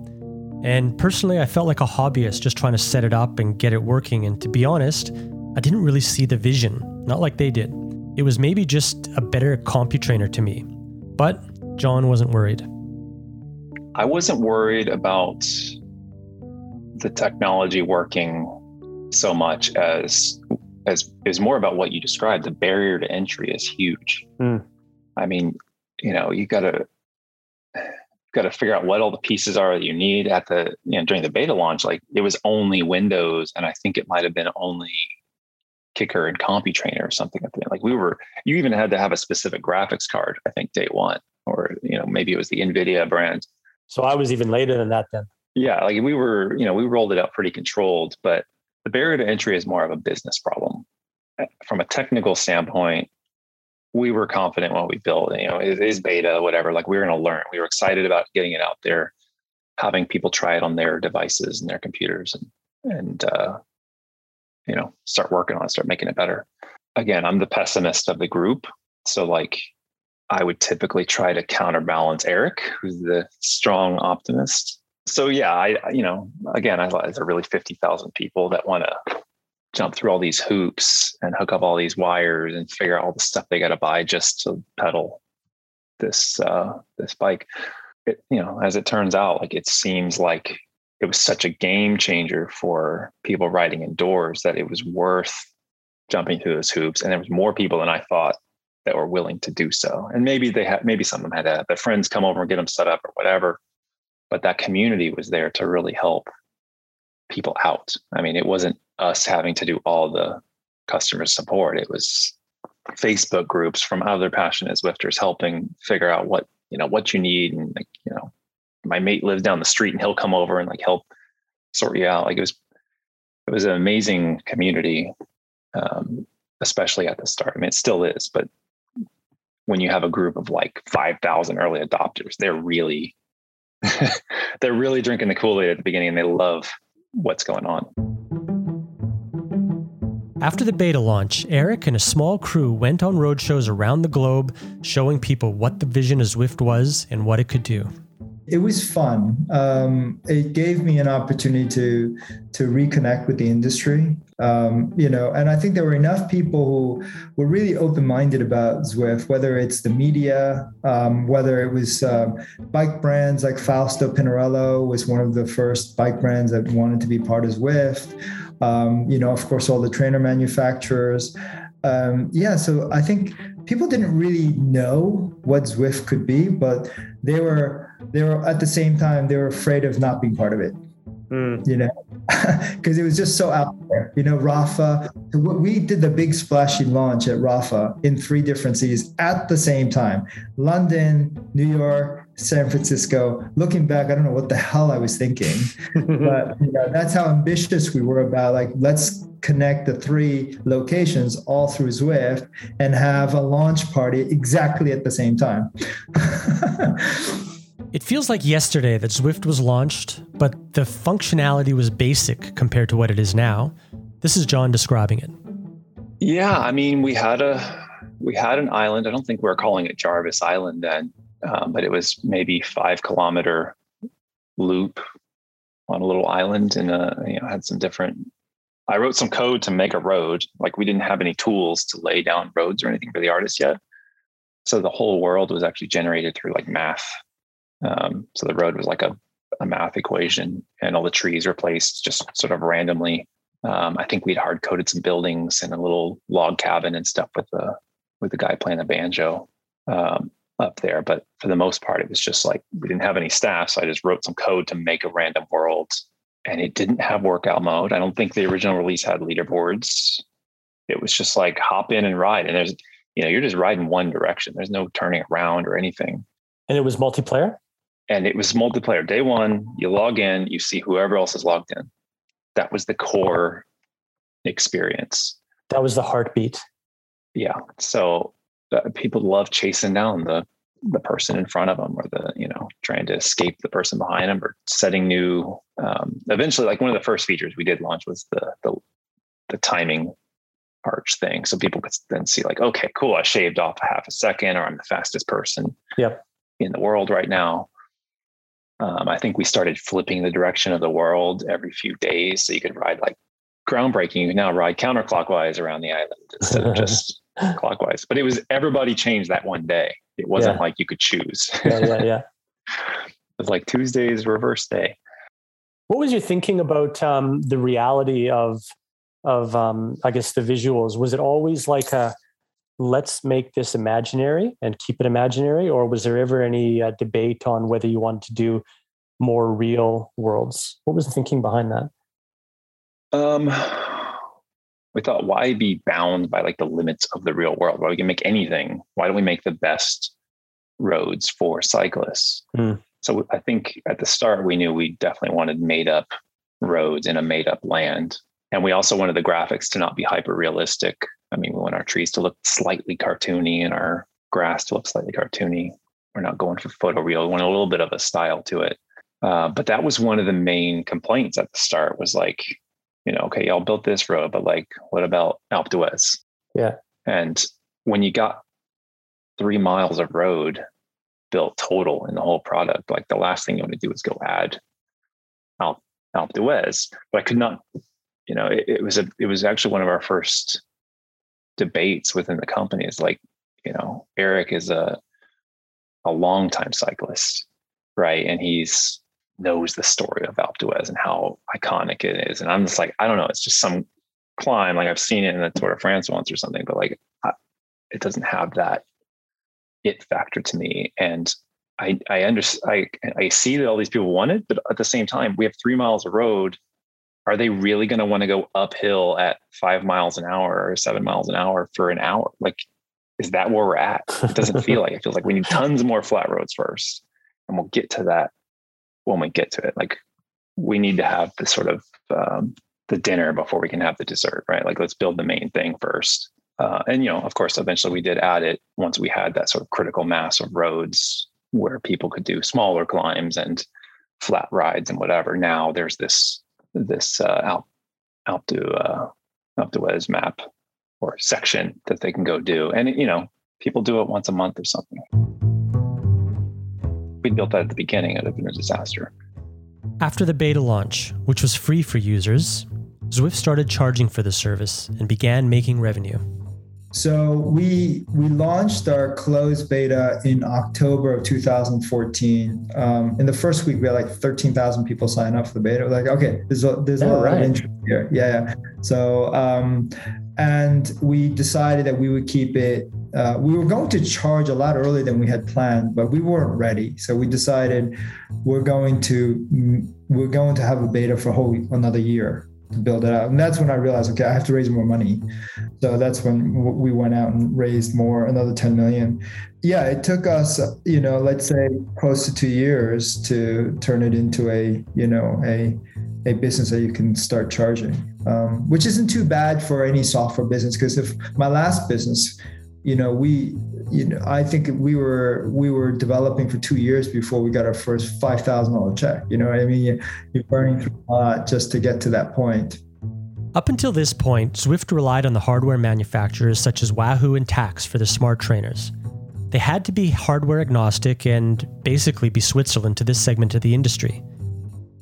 Speaker 1: And personally, I felt like a hobbyist just trying to set it up and get it working, and to be honest, I didn't really see the vision, not like they did. It was maybe just a better CompuTrainer to me. But John wasn't worried.
Speaker 2: I wasn't worried about the technology working so much as as is more about what you described. The barrier to entry is huge. Mm. I mean, you know, you got to got to figure out what all the pieces are that you need at the you know during the beta launch. Like it was only Windows, and I think it might have been only KICKR and CompuTrainer or something at the Like we were, you even had to have a specific graphics card. I think day one, or you know maybe it was the Nvidia brand.
Speaker 3: So I was even later than that then.
Speaker 2: Yeah, like we were, you know, we rolled it out pretty controlled, but the barrier to entry is more of a business problem. From a technical standpoint, we were confident when we built, you know, it is beta, whatever. Like we were going to learn. We were excited about getting it out there, having people try it on their devices and their computers, and and uh, you know, start working on it, start making it better. Again, I'm the pessimist of the group, so like I would typically try to counterbalance Eric, who's the strong optimist. So yeah, I you know, again, I thought there are really fifty thousand people that want to jump through all these hoops and hook up all these wires and figure out all the stuff they got to buy just to pedal this uh, this bike. It, you know, as it turns out, like it seems like it was such a game changer for people riding indoors that it was worth jumping through those hoops. And there was more people than I thought that were willing to do so. And maybe they had, maybe some of them had to, their friends come over and get them set up or whatever. But that community was there to really help people out. I mean, it wasn't us having to do all the customer support. It was Facebook groups from other passionate Zwifters helping figure out what, you know, what you need. And like, you know, my mate lives down the street and he'll come over and like help sort you out. Like it was, it was an amazing community, um, especially at the start. I mean, it still is, but when you have a group of like 5,000 early adopters, they're really, they're really drinking the Kool-Aid at the beginning and they love what's going on.
Speaker 1: After the beta launch, Eric and a small crew went on roadshows around the globe, showing people what the vision of Zwift was and what it could do.
Speaker 4: It was fun. Um, it gave me an opportunity to to reconnect with the industry. Um, you know, and I think there were enough people who were really open minded about Zwift, whether it's the media, um, whether it was um, bike brands like Fausto Pinarello was one of the first bike brands that wanted to be part of Zwift. Um, you know, of course, all the trainer manufacturers. Um, yeah, so I think people didn't really know what Zwift could be, but they were they were at the same time they were afraid of not being part of it. Mm. You know, because it was just so out there. You know, Rapha, We did the big splashy launch at Rapha in three different cities at the same time: London, New York, San Francisco. Looking back, I don't know what the hell I was thinking, but you know, that's how ambitious we were about like let's connect the three locations all through Zwift and have a launch party exactly at the same time.
Speaker 1: it feels like yesterday that Zwift was launched, but the functionality was basic compared to what it is now. This is Jon describing it.
Speaker 2: Yeah, I mean, we had a we had an island. I don't think we were calling it Jarvis Island then, um, but it was maybe five kilometer loop on a little island, and uh, you know had some different I wrote some code to make a road. Like we didn't have any tools to lay down roads or anything for the artist yet. So the whole world was actually generated through like math. Um, so the road was like a, a, math equation, and all the trees were placed just sort of randomly. Um, I think we'd hard coded some buildings and a little log cabin and stuff with the with the guy playing the banjo um, up there. But for the most part, it was just like we didn't have any staff, so I just wrote some code to make a random world and it didn't have workout mode. I don't think the original release had leaderboards. It was just like hop in and ride. And there's, you know, you're just riding one direction. There's no turning around or anything.
Speaker 3: And it was multiplayer?
Speaker 2: And it was multiplayer. Day one, you log in, you see whoever else is logged in. That was the core experience.
Speaker 3: That was the heartbeat.
Speaker 2: Yeah. So uh, people love chasing down the the person in front of them or the you know trying to escape the person behind them or setting new um, eventually like one of the first features we did launch was the the, the timing arch thing so people could then see like okay cool i shaved off a half a second or i'm the fastest person
Speaker 3: yep.
Speaker 2: in the world right now um, i think we started flipping the direction of the world every few days so you could ride like groundbreaking you can now ride counterclockwise around the island instead of just clockwise but it was everybody changed that one day it wasn't yeah. like you could choose.
Speaker 3: yeah, yeah, yeah.
Speaker 2: it was like Tuesday's reverse day.
Speaker 3: What was your thinking about um, the reality of of um, I guess the visuals? Was it always like a let's make this imaginary and keep it imaginary, or was there ever any uh, debate on whether you wanted to do more real worlds? What was the thinking behind that?
Speaker 2: Um, we thought, why be bound by like the limits of the real world? Why we can make anything? Why don't we make the best roads for cyclists? Mm. So I think at the start we knew we definitely wanted made up roads in a made up land. And we also wanted the graphics to not be hyper realistic. I mean, we want our trees to look slightly cartoony and our grass to look slightly cartoony. We're not going for photoreal. We want a little bit of a style to it. Uh, but that was one of the main complaints at the start was like, you know, okay, y'all built this road, but like, what about Alpe d'Huez?
Speaker 3: Yeah.
Speaker 2: And when you got three miles of road built total in the whole product, like the last thing you want to do is go add Alpe, Alpe d'Huez. But I could not, you know, it, it was a, it was actually one of our first debates within the company. Is like, you know, Eric is a a long time cyclist, right? And he's knows the story of Alpe and how iconic it is. And I'm just like, I don't know, it's just some climb. Like I've seen it in the Tour de France once or something, but like I, it doesn't have that it factor to me. And I I understand I I see that all these people want it, but at the same time, we have three miles of road. Are they really going to want to go uphill at five miles an hour or seven miles an hour for an hour? Like, is that where we're at? It doesn't feel like it feels like we need tons more flat roads first, and we'll get to that when we get to it. Like we need to have the sort of um, the dinner before we can have the dessert, right? Like let's build the main thing first. Uh, and you know, of course, eventually we did add it once we had that sort of critical mass of roads where people could do smaller climbs and flat rides and whatever. Now there's this this uh, Alp Alp to uh, d'Huez map or section that they can go do, and you know, people do it once a month or something we built that at the beginning, it have been a disaster.
Speaker 1: After the beta launch, which was free for users, Zwift started charging for the service and began making revenue.
Speaker 4: So we we launched our closed beta in October of 2014. Um, in the first week, we had like 13,000 people sign up for the beta. We're like, okay, there's a, there's a lot right. of interest here. Yeah, yeah. So um, and we decided that we would keep it uh, we were going to charge a lot earlier than we had planned, but we weren't ready. So we decided we're going to we're going to have a beta for a whole another year build it out. And that's when I realized, okay, I have to raise more money. So that's when we went out and raised more, another 10 million. Yeah, it took us, you know, let's say close to two years to turn it into a, you know, a a business that you can start charging, um, which isn't too bad for any software business. Because if my last business you know we you know i think we were we were developing for two years before we got our first $5000 check you know what i mean? You're burning through a lot just to get to that point.
Speaker 1: Up until this point zwift relied on the hardware manufacturers such as wahoo and tacx for the smart trainers. They had to be hardware agnostic and basically be switzerland to this segment of the industry.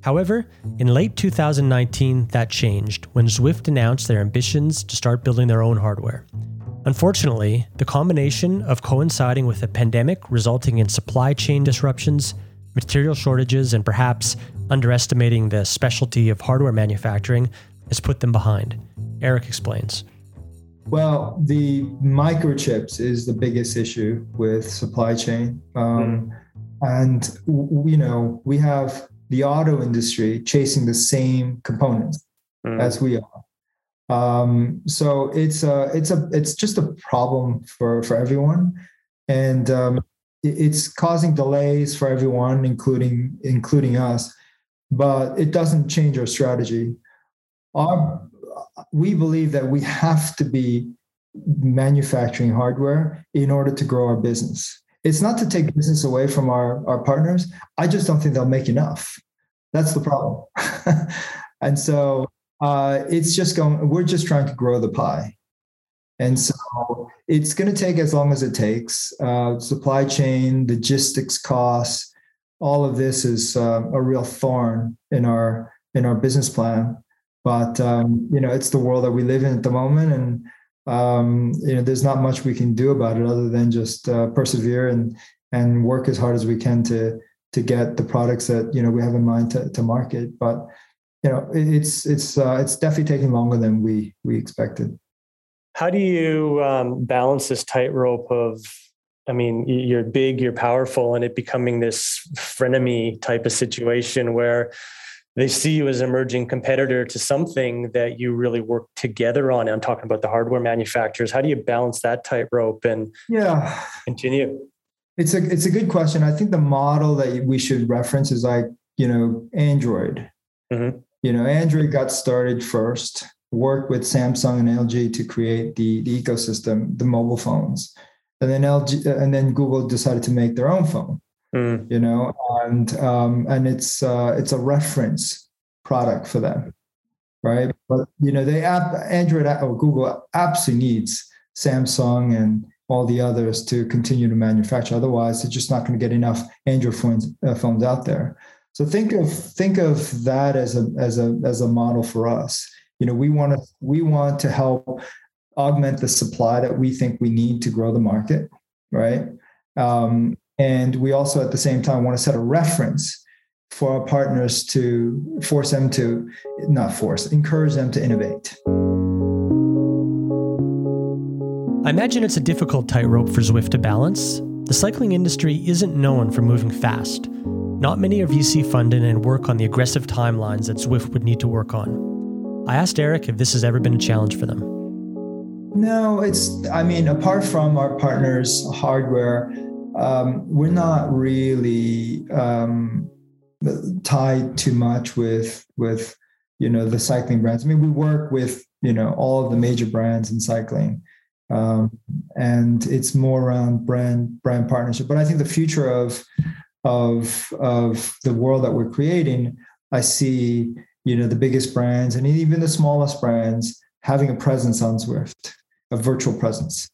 Speaker 1: However, in late 2019, that changed when Zwift announced their ambitions to start building their own hardware. Unfortunately, the combination of coinciding with a pandemic resulting in supply chain disruptions, material shortages, and perhaps underestimating the specialty of hardware manufacturing has put them behind. Eric explains.
Speaker 4: Well, the microchips is the biggest issue with supply chain. Um, mm. And, you know, we have the auto industry chasing the same components mm. as we are. Um, so it's a it's a it's just a problem for for everyone, and um, it's causing delays for everyone, including including us. But it doesn't change our strategy. Our we believe that we have to be manufacturing hardware in order to grow our business. It's not to take business away from our, our partners. I just don't think they'll make enough. That's the problem. and so uh, it's just going, we're just trying to grow the pie. And so it's going to take as long as it takes. Uh, supply chain, logistics costs, all of this is uh, a real thorn in our in our business plan. But um, you know, it's the world that we live in at the moment, and um, you know, there's not much we can do about it other than just uh, persevere and and work as hard as we can to to get the products that you know we have in mind to, to market. But you know, it's it's uh, it's definitely taking longer than we we expected.
Speaker 3: How do you um, balance this tightrope of? I mean, you're big, you're powerful, and it becoming this frenemy type of situation where
Speaker 1: they see you as an emerging competitor to something that you really work together on. I'm talking about the hardware manufacturers. How do you balance that tightrope and
Speaker 4: yeah
Speaker 1: continue?
Speaker 4: It's a it's a good question. I think the model that we should reference is like you know Android. Mm-hmm. You know, Android got started first, worked with Samsung and LG to create the the ecosystem, the mobile phones, and then LG and then Google decided to make their own phone. Mm. You know, and um, and it's uh, it's a reference product for them, right? But you know, they app Android or Google absolutely needs Samsung and all the others to continue to manufacture. Otherwise, they're just not going to get enough Android phones uh, phones out there. So think of think of that as a as a as a model for us. You know, we want to we want to help augment the supply that we think we need to grow the market, right? Um, and we also at the same time want to set a reference for our partners to force them to not force encourage them to innovate
Speaker 5: I imagine it's a difficult tightrope for Zwift to balance. The cycling industry isn't known for moving fast. Not many are VC funded and work on the aggressive timelines that Zwift would need to work on. I asked Eric if this has ever been a challenge for them.
Speaker 4: No, it's, I mean, apart from our partners' hardware, um, we're not really um, tied too much with, with, you know, the cycling brands. I mean, we work with, you know, all of the major brands in cycling um, and it's more around brand brand partnership. But I think the future of of of the world that we're creating, I see you know the biggest brands and even the smallest brands having a presence on Zwift, a virtual presence.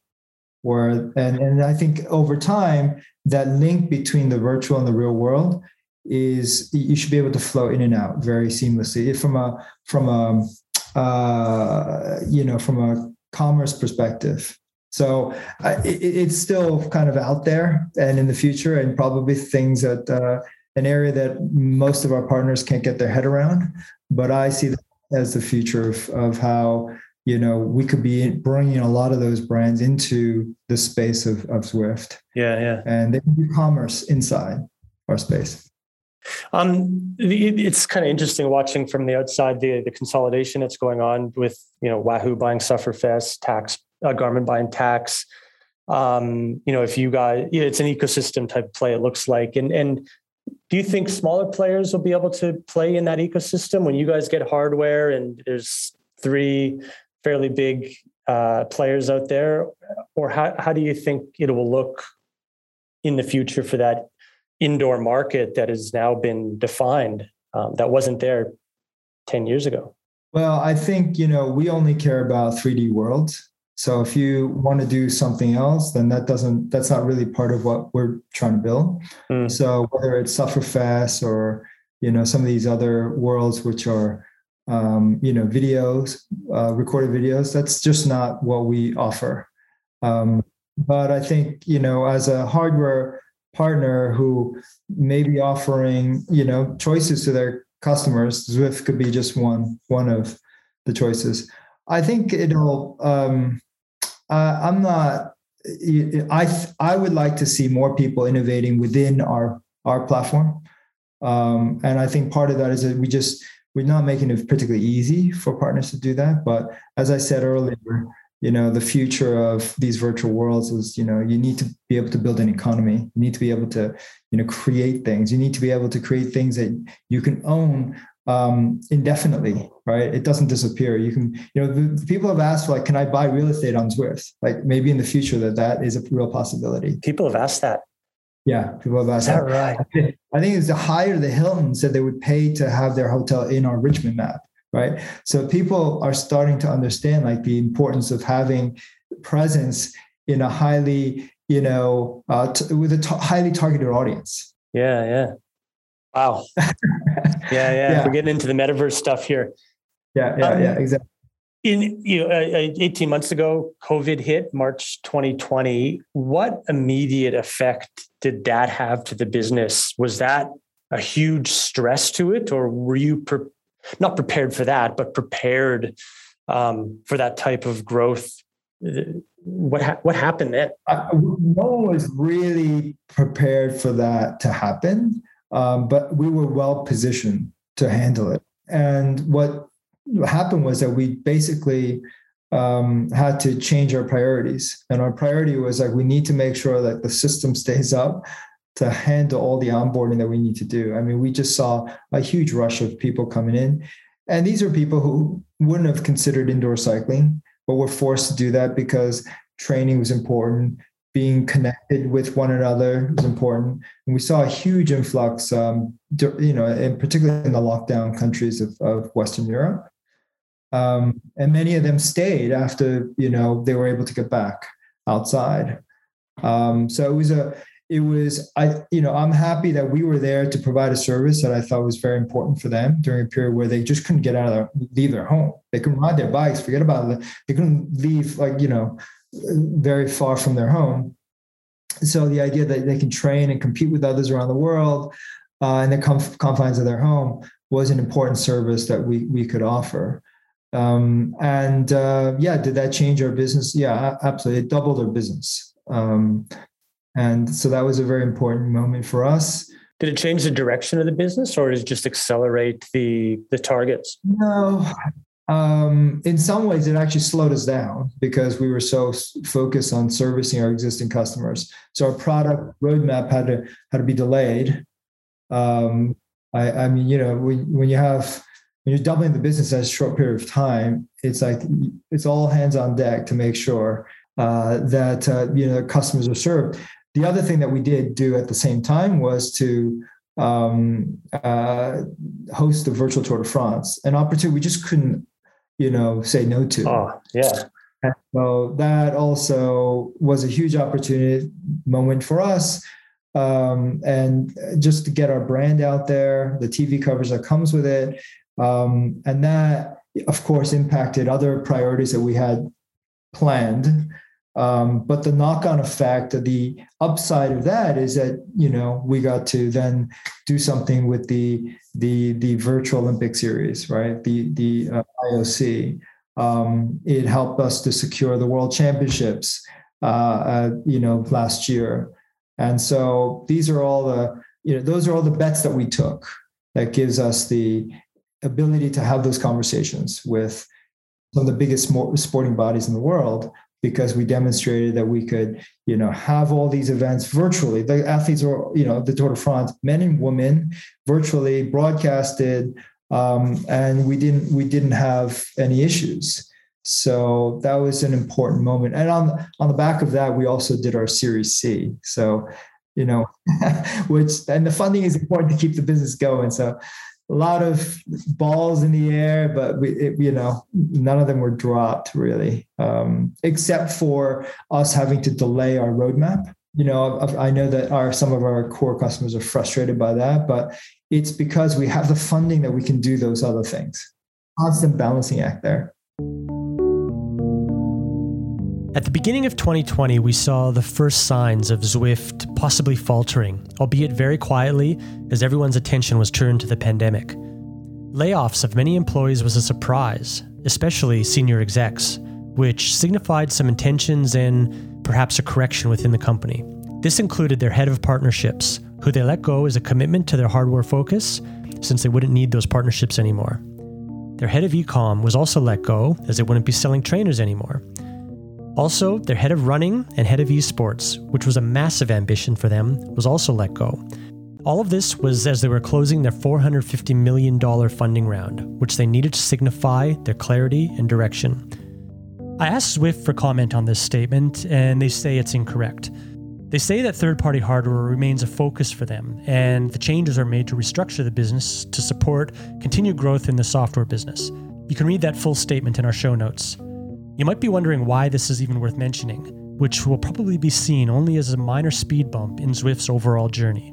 Speaker 4: Where and and I think over time that link between the virtual and the real world is you should be able to flow in and out very seamlessly from a from a uh, you know from a commerce perspective. So uh, it, it's still kind of out there and in the future, and probably things that uh, an area that most of our partners can't get their head around. But I see that as the future of, of how you know we could be bringing a lot of those brands into the space of, of Zwift.
Speaker 1: Yeah, yeah,
Speaker 4: and they can do commerce inside our space.
Speaker 1: Um, it's kind of interesting watching from the outside the the consolidation that's going on with you know Wahoo buying Sufferfest, Tacx, uh, Garmin buying Tacx. Um, you know, if you guys, it's an ecosystem type play. It looks like, and and do you think smaller players will be able to play in that ecosystem when you guys get hardware and there's three fairly big uh, players out there, or how how do you think it will look in the future for that indoor market that has now been defined um, that wasn't there 10 years ago?
Speaker 4: Well, I think, you know, we only care about 3D worlds. So if you want to do something else, then that doesn't, that's not really part of what we're trying to build. Mm. So whether it's Sufferfest or, you know, some of these other worlds, which are, um, you know, videos, uh, recorded videos, that's just not what we offer. Um, but I think, you know, as a hardware partner who may be offering you know choices to their customers zwift could be just one one of the choices i think it'll um uh, i'm not i i would like to see more people innovating within our our platform. Um and i think part of that is that we just we're not making it particularly easy for partners to do that. But as i said earlier you know the future of these virtual worlds is you know you need to be able to build an economy. You need to be able to you know create things. You need to be able to create things that you can own um, indefinitely right? It doesn't disappear. You can you know the, people have asked like can i buy real estate on zwift? Like maybe in the future that that is a real possibility.
Speaker 1: People have asked that.
Speaker 4: Yeah people have asked
Speaker 1: is that, that. right?
Speaker 4: I think, I think it's the higher the hilton said they would pay to have their hotel in our richmond map right? So people are starting to understand like the importance of having presence in a highly you know uh, t- with a t- highly targeted audience.
Speaker 1: Yeah yeah wow. Yeah, yeah yeah. we're getting into the metaverse stuff here.
Speaker 4: Yeah yeah um, yeah exactly.
Speaker 1: in you know, uh, 18 months ago covid hit march 2020 what immediate effect did that have to the business? Was that a huge stress to it or were you pre- not prepared for that, but prepared um, for that type of growth. What ha- what happened then?
Speaker 4: Uh, no one was really prepared for that to happen, um, but we were well positioned to handle it. And what happened was that we basically um, had to change our priorities. And our priority was like, we need to make sure that the system stays up to handle all the onboarding that we need to do. I mean, we just saw a huge rush of people coming in. And these are people who wouldn't have considered indoor cycling, but were forced to do that because training was important, being connected with one another was important. And we saw a huge influx, um, you know, in particularly in the lockdown countries of, of Western Europe. Um, and many of them stayed after, you know, they were able to get back outside. Um, so it was a, it was i you know i'm happy that we were there to provide a service that i thought was very important for them during a period where they just couldn't get out of their leave their home they couldn't ride their bikes forget about it they couldn't leave like you know very far from their home so the idea that they can train and compete with others around the world uh, in the conf- confines of their home was an important service that we we could offer um, and uh, yeah did that change our business yeah absolutely it doubled our business um, and so that was a very important moment for us.
Speaker 3: Did it change the direction of the business or did it just accelerate the the targets?
Speaker 4: No. Um, in some ways, it actually slowed us down because we were so focused on servicing our existing customers. So our product roadmap had to had to be delayed. Um, I, I mean, you know, when, when you have when you're doubling the business in a short period of time, it's like it's all hands on deck to make sure uh, that uh, you know customers are served. The other thing that we did do at the same time was to um, uh, host the virtual Tour de France, an opportunity we just couldn't, you know, say no to.
Speaker 3: Oh, yeah.
Speaker 4: And so that also was a huge opportunity moment for us. Um, and just to get our brand out there, the TV coverage that comes with it. Um, and that, of course, impacted other priorities that we had planned um, but the knock-on effect, the upside of that is that you know we got to then do something with the the the virtual Olympic series, right? The the uh, IOC. Um, it helped us to secure the World Championships, uh, uh, you know, last year, and so these are all the you know those are all the bets that we took. That gives us the ability to have those conversations with some of the biggest sporting bodies in the world because we demonstrated that we could, you know, have all these events virtually. The athletes are, you know, the Tour de France, men and women, virtually broadcasted, um, and we didn't we didn't have any issues. So that was an important moment. And on on the back of that, we also did our Series C. So, you know, which and the funding is important to keep the business going. So a lot of balls in the air, but we, it, you know, none of them were dropped really, um, except for us having to delay our roadmap. You know, I know that our some of our core customers are frustrated by that, but it's because we have the funding that we can do those other things. Constant balancing act there.
Speaker 1: At the beginning of 2020, we saw the first signs of Zwift possibly faltering, albeit very quietly, as everyone's attention was turned to the pandemic. Layoffs of many employees was a surprise, especially senior execs, which signified some intentions and perhaps a correction within the company. This included their head of partnerships, who they let go as a commitment to their hardware focus, since they wouldn't need those partnerships anymore. Their head of ecom was also let go, as they wouldn't be selling trainers anymore. Also, their head of running and head of esports, which was a massive ambition for them, was also let go. All of this was as they were closing their $450 million funding round, which they needed to signify their clarity and direction. I asked Zwift for comment on this statement, and they say it's incorrect. They say that third party hardware remains a focus for them, and the changes are made to restructure the business to support continued growth in the software business. You can read that full statement in our show notes. You might be wondering why this is even worth mentioning, which will probably be seen only as a minor speed bump in Zwift's overall journey.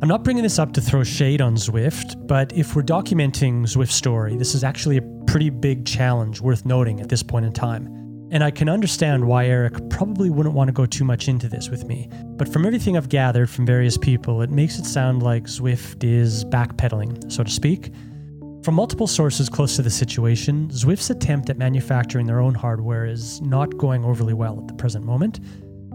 Speaker 1: I'm not bringing this up to throw shade on Zwift, but if we're documenting Zwift's story, this is actually a pretty big challenge worth noting at this point in time. And I can understand why Eric probably wouldn't want to go too much into this with me. But from everything I've gathered from various people, it makes it sound like Zwift is backpedaling, so to speak, from multiple sources close to the situation, Zwift's attempt at manufacturing their own hardware is not going overly well at the present moment.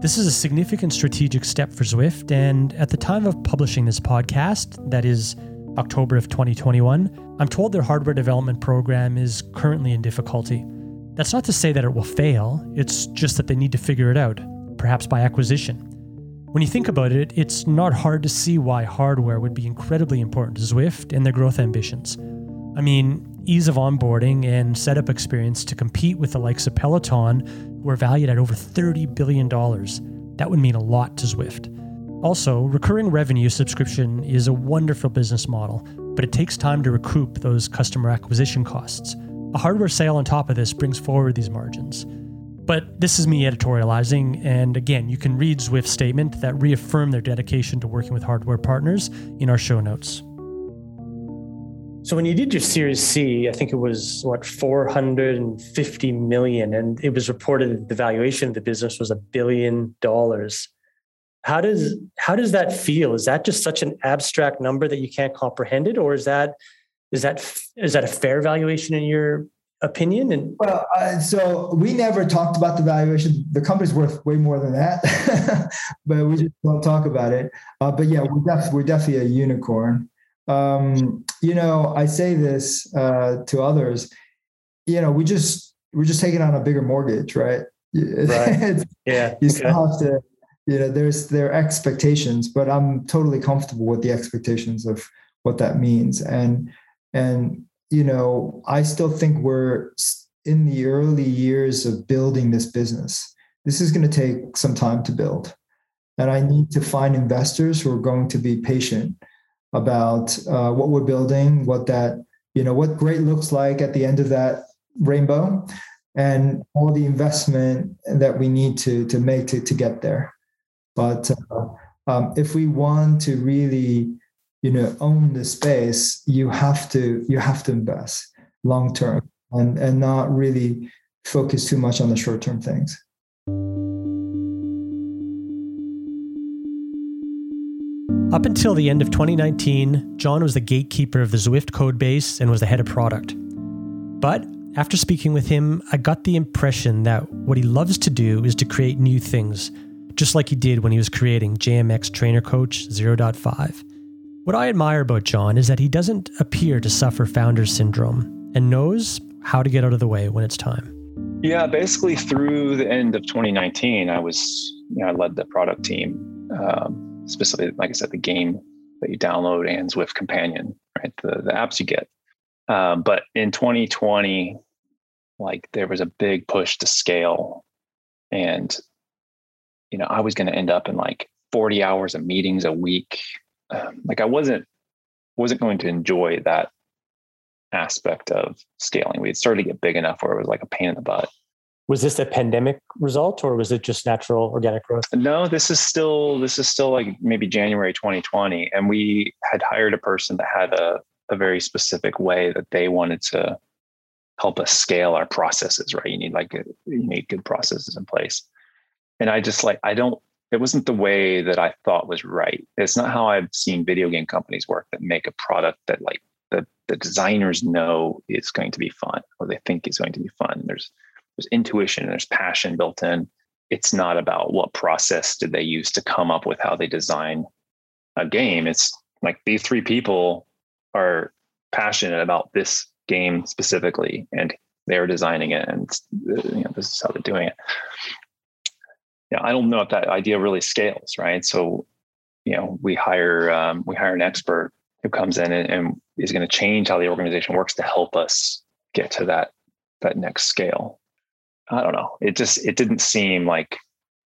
Speaker 1: This is a significant strategic step for Zwift, and at the time of publishing this podcast, that is October of 2021, I'm told their hardware development program is currently in difficulty. That's not to say that it will fail, it's just that they need to figure it out, perhaps by acquisition. When you think about it, it's not hard to see why hardware would be incredibly important to Zwift and their growth ambitions. I mean, ease of onboarding and setup experience to compete with the likes of Peloton, who are valued at over $30 billion. That would mean a lot to Zwift. Also, recurring revenue subscription is a wonderful business model, but it takes time to recoup those customer acquisition costs. A hardware sale on top of this brings forward these margins. But this is me editorializing, and again, you can read Zwift's statement that reaffirm their dedication to working with hardware partners in our show notes.
Speaker 3: So when you did your Series C, I think it was what 450 million, and it was reported that the valuation of the business was a billion dollars. How does how does that feel? Is that just such an abstract number that you can't comprehend it, or is that is that is that a fair valuation in your opinion? And
Speaker 4: well, uh, so we never talked about the valuation. The company's worth way more than that, but we just don't talk about it. Uh, but yeah, we're, def- we're definitely a unicorn um, you know, I say this uh, to others. You know, we just we're just taking on a bigger mortgage, right?
Speaker 3: Right. yeah.
Speaker 4: You still okay. have to. You know, there's their expectations, but I'm totally comfortable with the expectations of what that means, and and you know, I still think we're in the early years of building this business. This is going to take some time to build, and I need to find investors who are going to be patient about uh, what we're building, what that you know what great looks like at the end of that rainbow, and all the investment that we need to to make to to get there. But uh, um, if we want to really you know own the space, you have to you have to invest long term and and not really focus too much on the short term things.
Speaker 1: Up until the end of 2019, Jon was the gatekeeper of the Zwift codebase and was the head of product. But after speaking with him, I got the impression that what he loves to do is to create new things, just like he did when he was creating JMX Trainer Coach 0.5. What I admire about Jon is that he doesn't appear to suffer founder syndrome and knows how to get out of the way when it's time.
Speaker 2: Yeah, basically through the end of 2019, I was, you know, I led the product team. Um, specifically, like I said, the game that you download and Zwift Companion, right? The, the apps you get. Um, but in 2020, like there was a big push to scale. And, you know, I was going to end up in like 40 hours of meetings a week. Um, like I wasn't, wasn't going to enjoy that aspect of scaling. We had started to get big enough where it was like a pain in the butt
Speaker 3: was this a pandemic result or was it just natural organic growth?
Speaker 2: No this is still this is still like maybe january 2020 and we had hired a person that had a, a very specific way that they wanted to help us scale our processes right? You need like you need good processes in place. And i just like i don't it wasn't the way that i thought was right. It's not how i've seen video game companies work that make a product that like the, the designers know is going to be fun or they think is going to be fun. There's there's intuition and there's passion built in. It's not about what process did they use to come up with how they design a game. It's like these three people are passionate about this game specifically, and they're designing it, and you know this is how they're doing it. Yeah, I don't know if that idea really scales, right? So, you know, we hire um, we hire an expert who comes in and, and is going to change how the organization works to help us get to that that next scale. I don't know. It just it didn't seem like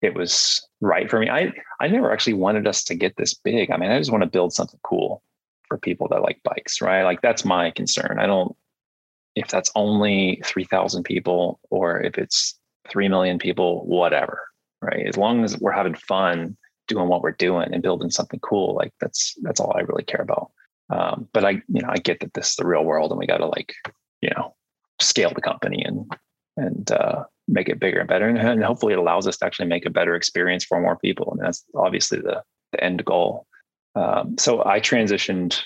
Speaker 2: it was right for me. I I never actually wanted us to get this big. I mean, I just want to build something cool for people that like bikes, right? Like that's my concern. I don't if that's only 3000 people or if it's 3 million people, whatever, right? As long as we're having fun doing what we're doing and building something cool, like that's that's all I really care about. Um, but I, you know, I get that this is the real world and we got to like, you know, scale the company and and uh, make it bigger and better. And, and, hopefully it allows us to actually make a better experience for more people. And that's obviously the, the end goal. Um, so I transitioned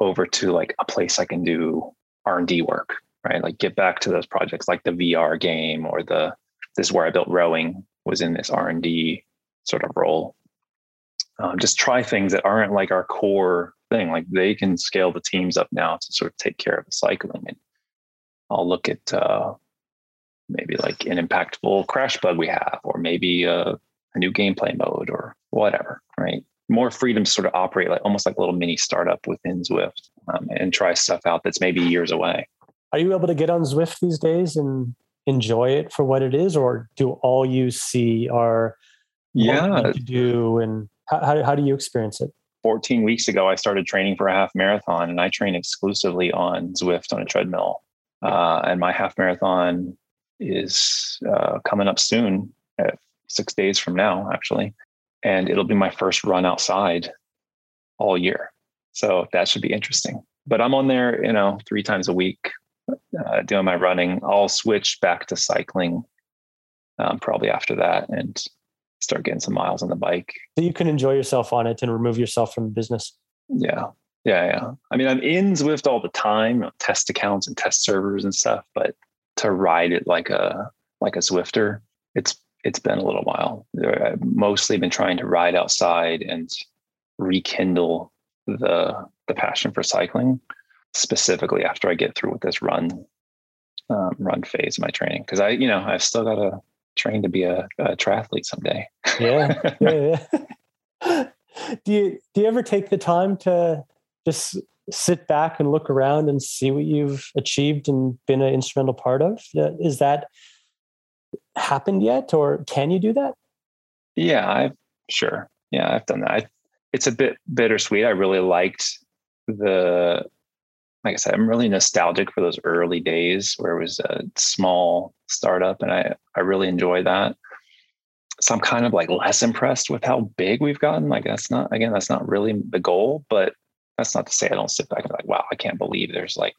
Speaker 2: over to like a place I can do R&D work, right? Like get back to those projects like the VR game or the, this is where I built rowing was in this R&D sort of role. Um, just try things that aren't like our core thing. Like they can scale the teams up now to sort of take care of the cycling. And I'll look at uh, maybe like an impactful crash bug we have, or maybe a, a new gameplay mode or whatever, right? More freedom to sort of operate like almost like a little mini startup within Zwift um, and try stuff out that's maybe years away.
Speaker 1: Are you able to get on Zwift these days and enjoy it for what it is, or do all you see are
Speaker 2: yeah
Speaker 1: to do and how, how, how do you experience it?
Speaker 2: 14 weeks ago, I started training for a half marathon and I train exclusively on Zwift on a treadmill. Uh, and my half marathon is uh, coming up soon, six days from now, actually. And it'll be my first run outside all year. So that should be interesting. But I'm on there, you know, three times a week uh, doing my running. I'll switch back to cycling um, probably after that and start getting some miles on the bike.
Speaker 1: So you can enjoy yourself on it and remove yourself from business.
Speaker 2: Yeah. Yeah. Yeah. I mean, I'm in Zwift all the time, test accounts and test servers and stuff, but to ride it like a, like a Zwifter, it's, it's been a little while. I've mostly been trying to ride outside and rekindle the, the passion for cycling specifically after I get through with this run, um, run phase of my training. Cause I, you know, I've still got to train to be a, a triathlete someday.
Speaker 1: yeah, yeah, yeah. do you do you ever take the time to just sit back and look around and see what you've achieved and been an instrumental part of? Uh, is that happened yet, or can you do that?
Speaker 2: Yeah, I sure. Yeah, I've done that. I, it's a bit bittersweet. I really liked the like I said, I'm really nostalgic for those early days where it was a small startup and I, I really enjoy that. So I'm kind of like less impressed with how big we've gotten. Like that's not, again, that's not really the goal, but that's not to say I don't sit back and be like, wow, I can't believe there's like,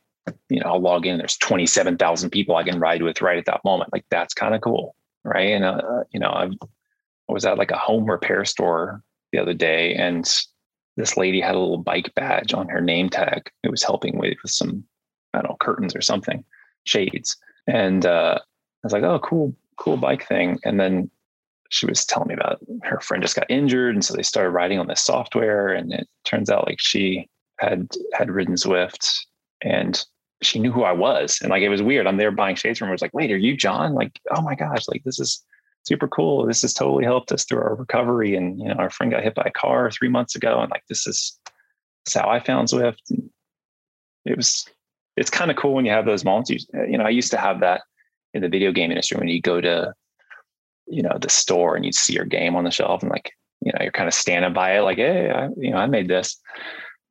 Speaker 2: you know, I'll log in, there's 27,000 people I can ride with right at that moment. Like that's kind of cool. Right. And, uh, you know, I was at like a home repair store the other day and this lady had a little bike badge on her name tag. It was helping with, with some, I don't know, curtains or something, shades. And uh, I was like, oh, cool, cool bike thing. And then she was telling me about her friend just got injured. And so they started writing on this software. And it turns out like she had had ridden Zwift and she knew who I was. And like it was weird. I'm there buying shades from her. I was like, wait, are you Jon? Like, oh my gosh, like this is super cool. This has totally helped us through our recovery. And, you know, our friend got hit by a car three months ago. And like, this is, this is how I found Zwift. And it was, it's kind of cool when you have those moments. You, you know, I used to have that in the video game industry when you go to, you know, the store and you'd see your game on the shelf and like, you know, you're kind of standing by it like, hey, I, you know, I made this.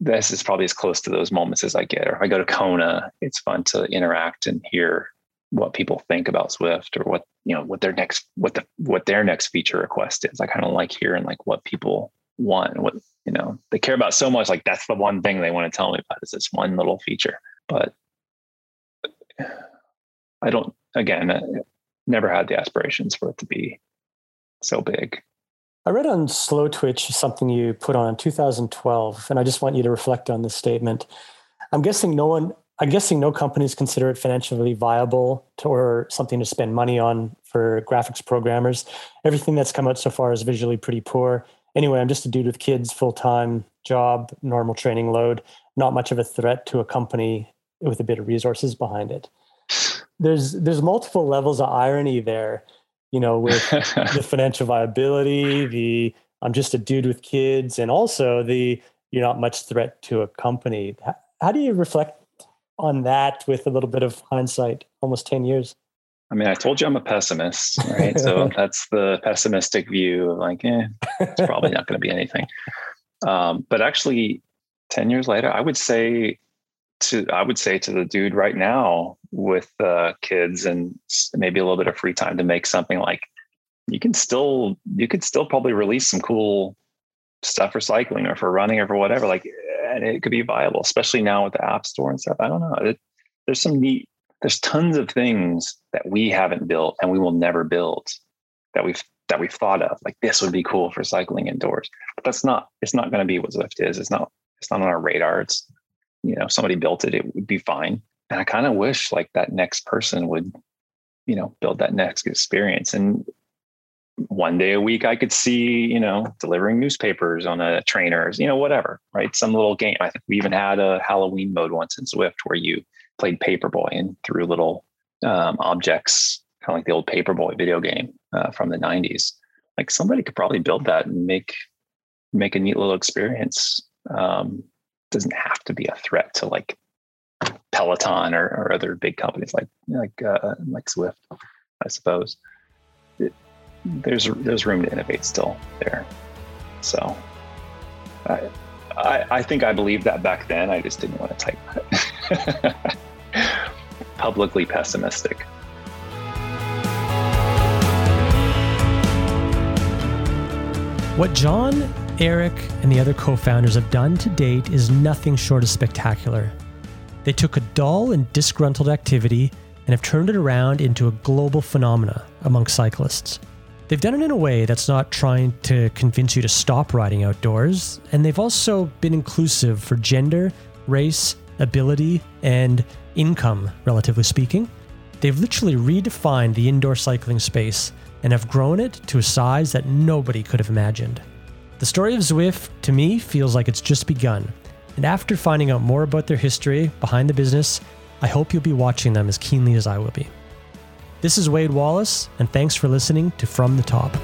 Speaker 2: This is probably as close to those moments as I get. Or if I go to Kona, it's fun to interact and hear what people think about Zwift or what you know what their next what the what their next feature request is. I kind of like hearing like what people want what you know they care about so much. Like that's the one thing they want to tell me about is this one little feature. But I don't. Again, never had the aspirations for it to be so big.
Speaker 1: I read on Slowtwitch something you put on in 2012, and I just want you to reflect on this statement. I'm guessing no one I'm guessing no companies consider it financially viable to, or something to spend money on for graphics programmers. Everything that's come out so far is visually pretty poor. Anyway, I'm just a dude with kids, full time job, normal training load, not much of a threat to a company with a bit of resources behind it. There's there's multiple levels of irony there, you know, with the financial viability, the I'm just a dude with kids, and also the you're not much threat to a company. How do you reflect on that with a little bit of hindsight, almost 10 years?
Speaker 2: I mean, I told you I'm a pessimist, right? so that's the pessimistic view of like, eh, it's probably not going to be anything. Um, but actually, 10 years later, I would say to, I would say to the dude right now with uh, kids and maybe a little bit of free time to make something like you can still, you could still probably release some cool stuff for cycling or for running or for whatever. Like and it could be viable, especially now with the app store and stuff. I don't know. It, there's some neat, there's tons of things that we haven't built and we will never build that we've that we've thought of. Like this would be cool for cycling indoors. But that's not, it's not going to be what Zwift is. It's not, it's not on our radar. It's, you know, somebody built it, it would be fine. And I kind of wish like that next person would, you know, build that next experience. And one day a week I could see, you know, delivering newspapers on a trainers, you know, whatever, right? Some little game. I think we even had a Halloween mode once in Zwift where you played Paperboy and threw little um, objects, kind of like the old Paperboy video game uh, from the '90s. Like somebody could probably build that and make make a neat little experience. Um, doesn't have to be a threat to like Peloton or, or other big companies like like uh, like Zwift, I suppose. It, there's there's room to innovate still there. So I, I, I think I believed that back then. I just didn't want to type. Publicly pessimistic.
Speaker 1: What Jon, Eric, and the other co founders have done to date is nothing short of spectacular. They took a dull and disgruntled activity and have turned it around into a global phenomena among cyclists. They've done it in a way that's not trying to convince you to stop riding outdoors, and they've also been inclusive for gender, race, ability, and income, relatively speaking. They've literally redefined the indoor cycling space and have grown it to a size that nobody could have imagined. The story of Zwift, to me, feels like it's just begun. And after finding out more about their history behind the business, I hope you'll be watching them as keenly as I will be. This is Wade Wallace, and thanks for listening to From the Top.